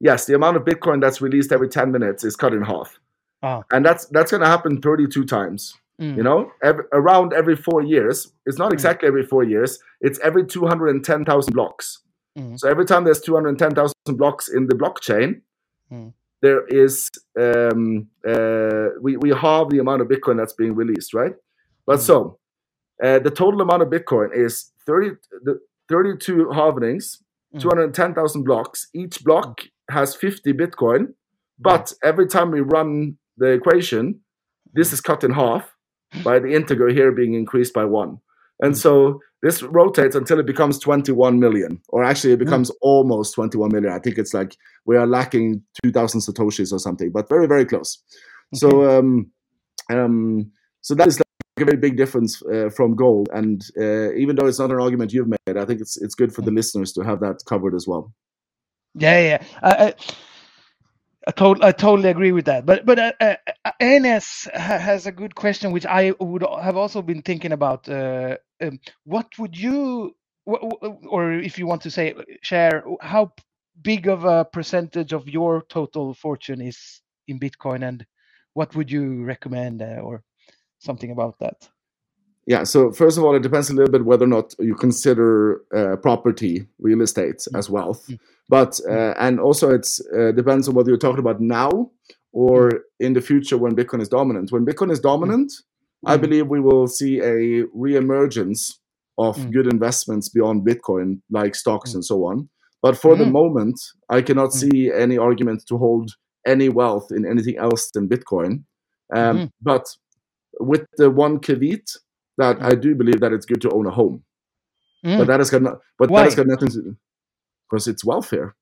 Yes, the amount of Bitcoin that's released every 10 minutes is cut in half, Ah. and that's that's going to happen 32 times. Mm. You know, every, around every four years. It's not Mm. exactly every four years. It's every 210,000 blocks. Mm. So every time there's 210,000 blocks in the blockchain, Mm. there is um, uh, we we halve the amount of Bitcoin that's being released, right? But Mm. so uh, the total amount of Bitcoin is 30 the 32 halvenings, Mm. 210,000 blocks. Each block has 50 Bitcoin, but every time we run the equation, this is cut in half by the integer here being increased by one. And so this rotates until it becomes 21 million, or actually it becomes almost 21 million. I think it's like we are lacking 2,000 satoshis or something, but very very close. So um, um, so that is like a very big difference uh, from gold. And uh, even though it's not an argument you've made, I think it's it's good for the listeners to have that covered as well. Yeah, yeah. I, I, I, to- I totally agree with that. But but uh, uh, NS has a good question, which I would have also been thinking about. Uh, um, what would you, or if you want to say, share how big of a percentage of your total fortune is in Bitcoin, and what would you recommend, uh, or something about that? Yeah. So first of all, it depends a little bit whether or not you consider uh, property, real estate, as wealth. Mm. But uh, and also it's uh, depends on whether you're talking about now or in the future when Bitcoin is dominant. When Bitcoin is dominant, I Mm. believe we will see a re-emergence of Mm. good investments beyond Bitcoin, like stocks Mm. and so on. But for the Mm. moment, I cannot Mm. see any argument to hold any wealth in anything else than Bitcoin. Um. But with the one caveat that Mm. I do believe that it's good to own a home, Mm. but that has got no, but Why? that has got nothing to because it's welfare.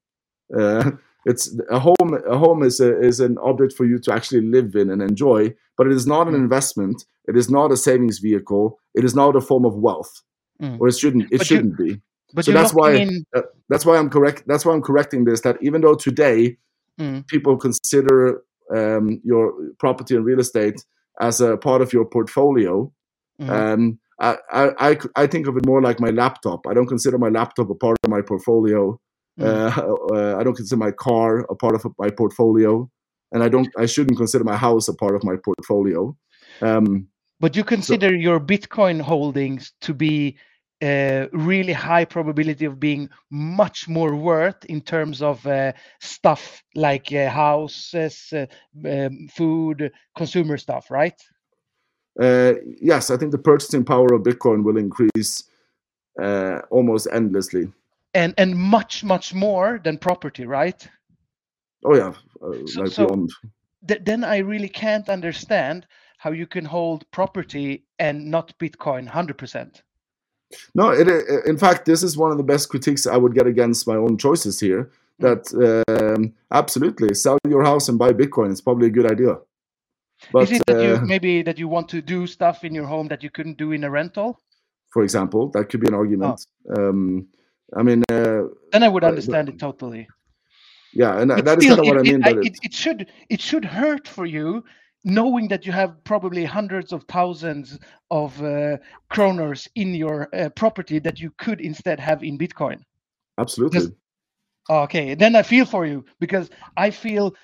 Uh, it's a home. A home is a, is an object for you to actually live in and enjoy, but it is not an Mm. investment. It is not a savings vehicle. It is not a form of wealth, Mm. or it shouldn't. It But shouldn't be. but so that's why- in. Uh, that's why I'm correct. That's why I'm correcting this. That even though today Mm. people consider um, your property and real estate as a part of your portfolio, Mm. um, I, I, I, think of it more like my laptop. I don't consider my laptop a part of my portfolio. Mm. Uh, uh, I don't consider my car a part of my portfolio, and I don't. I shouldn't consider my house a part of my portfolio. Um, But you consider your Bitcoin holdings to be a really high probability of being much more worth in terms of uh, stuff like uh, houses, uh, um, food, consumer stuff, right? Uh, yes, I think the purchasing power of Bitcoin will increase uh, almost endlessly. And and much much more than property, right? Oh yeah, uh, So- like so-. Th- then I really can't understand how you can hold property and not Bitcoin 100%. No, it, in fact, this is one of the best critiques I would get against my own choices here. That um, absolutely sell your house and buy Bitcoin. It's probably a good idea. But Is it that uh, you maybe that you want to do stuff in your home that you couldn't do in a rental? for example, that could be an argument. Um, I mean, uh, Then I would But- understand it totally. yeah, and But that is still, kind of what I mean. it, it, it, it should it should hurt for you knowing that you have probably hundreds of thousands of uh, kroners in your uh, property that you could instead have in Bitcoin. absolutely. just- Okay, then I feel for you because I feel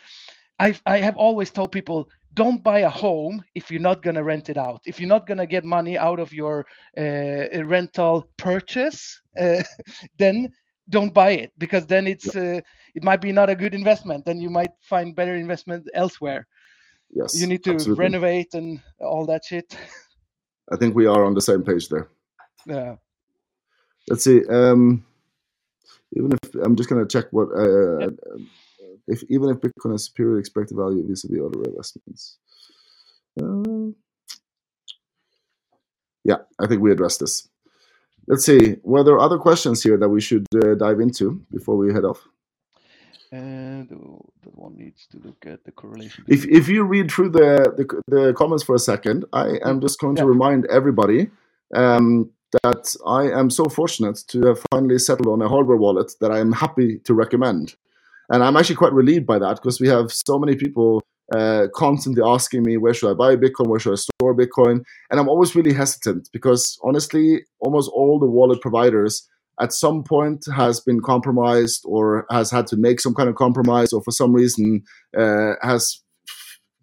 I I have always told people don't buy a home if you're not gonna rent it out. If you're not gonna get money out of your uh, rental purchase, uh, then don't buy it because then it's uh, it might be not a good investment. Then you might find better investment elsewhere. yes, You need to absolutely. renovate and all that shit. I think we are on the same page there. Yeah. Let's see. Um, even if I'm just gonna check what uh, if even if Bitcoin has superior expected value vis-a-vis other investments. Uh, yeah, I think we addressed this. Let's see. Were there other questions here that we should uh, dive into before we head off? And the one needs to look at the correlation. If if you read through the the, the comments for a second, I am just going to remind everybody um, that I am so fortunate to have finally settled on a hardware wallet that I am happy to recommend, and I'm actually quite relieved by that because we have so many people uh, constantly asking me where should I buy Bitcoin, where should I store Bitcoin, and I'm always really hesitant because honestly, almost all the wallet providers at some point has been compromised or has had to make some kind of compromise or for some reason uh, has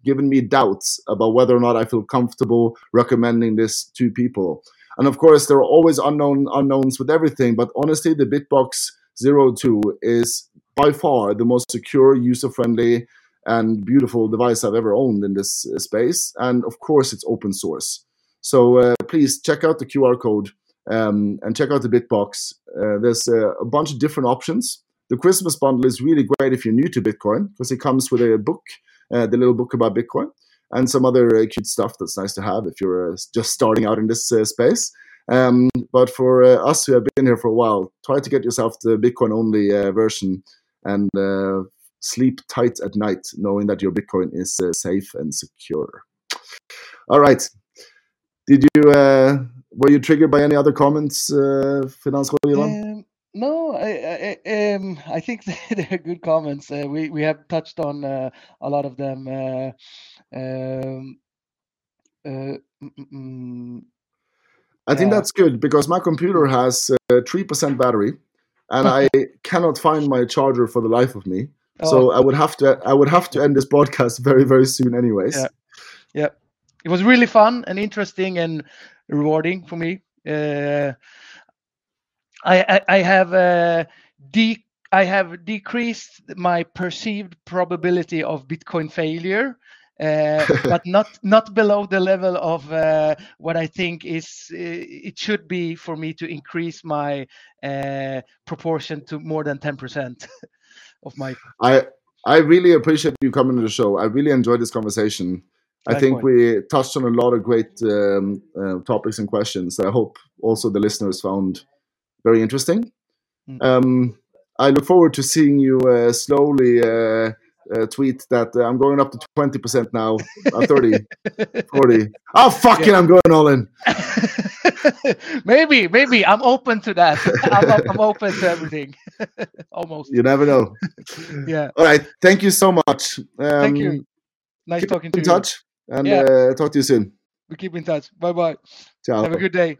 given me doubts about whether or not I feel comfortable recommending this to people. And of course, there are always unknown unknowns with everything, but honestly, the Bitbox 02 is by far the most secure, user-friendly, and beautiful device I've ever owned in this uh, space. And of course, it's open source. So uh, please check out the QR code um, and check out the Bitbox. Uh, there's uh, a bunch of different options. The Christmas bundle is really great if you're new to Bitcoin because it comes with a book, uh, the little book about Bitcoin, and some other uh, cute stuff that's nice to have if you're just starting out in this space. Um, but for us who have been here for a while, try to get yourself the Bitcoin only version and uh, sleep tight at night, knowing that your Bitcoin is uh, safe and secure. All right. Did you uh, were you triggered by any other comments, uh, Um, no, I, I, um, I think they're good comments. Uh, we we have touched on uh, a lot of them. Uh, um, uh, mm, mm, mm. I think Yeah. that's good because my computer has uh, three percent battery, and I cannot find my charger for the life of me. So Oh, I would have to I would have to end this broadcast very very soon, anyways. Yeah. yeah, it was really fun and interesting and rewarding for me. Uh, I, I I have uh, de- I have decreased my perceived probability of Bitcoin failure, but not not below the level of uh, what I think is uh, it should be for me to increase my uh, proportion to more than ten percent of my. I I really appreciate you coming to the show. I really enjoyed this conversation. I think we touched on a lot of great um, uh, topics and questions that I hope also the listeners found very interesting. Mm. Um, I look forward to seeing you uh, slowly uh, uh, tweet that uh, I'm going up to 20% now, uh, 30, 40. Oh, fuck it, I'm going all in. maybe, maybe I'm open to that. I'm, I'm- open to everything. Almost. You never know. Yeah. All right. Thank you so much. Um, Thank you. Nice talking to in you. touch and Yeah. uh, talk to you soon. We keep in touch. Bye bye. Ciao. Have a good day.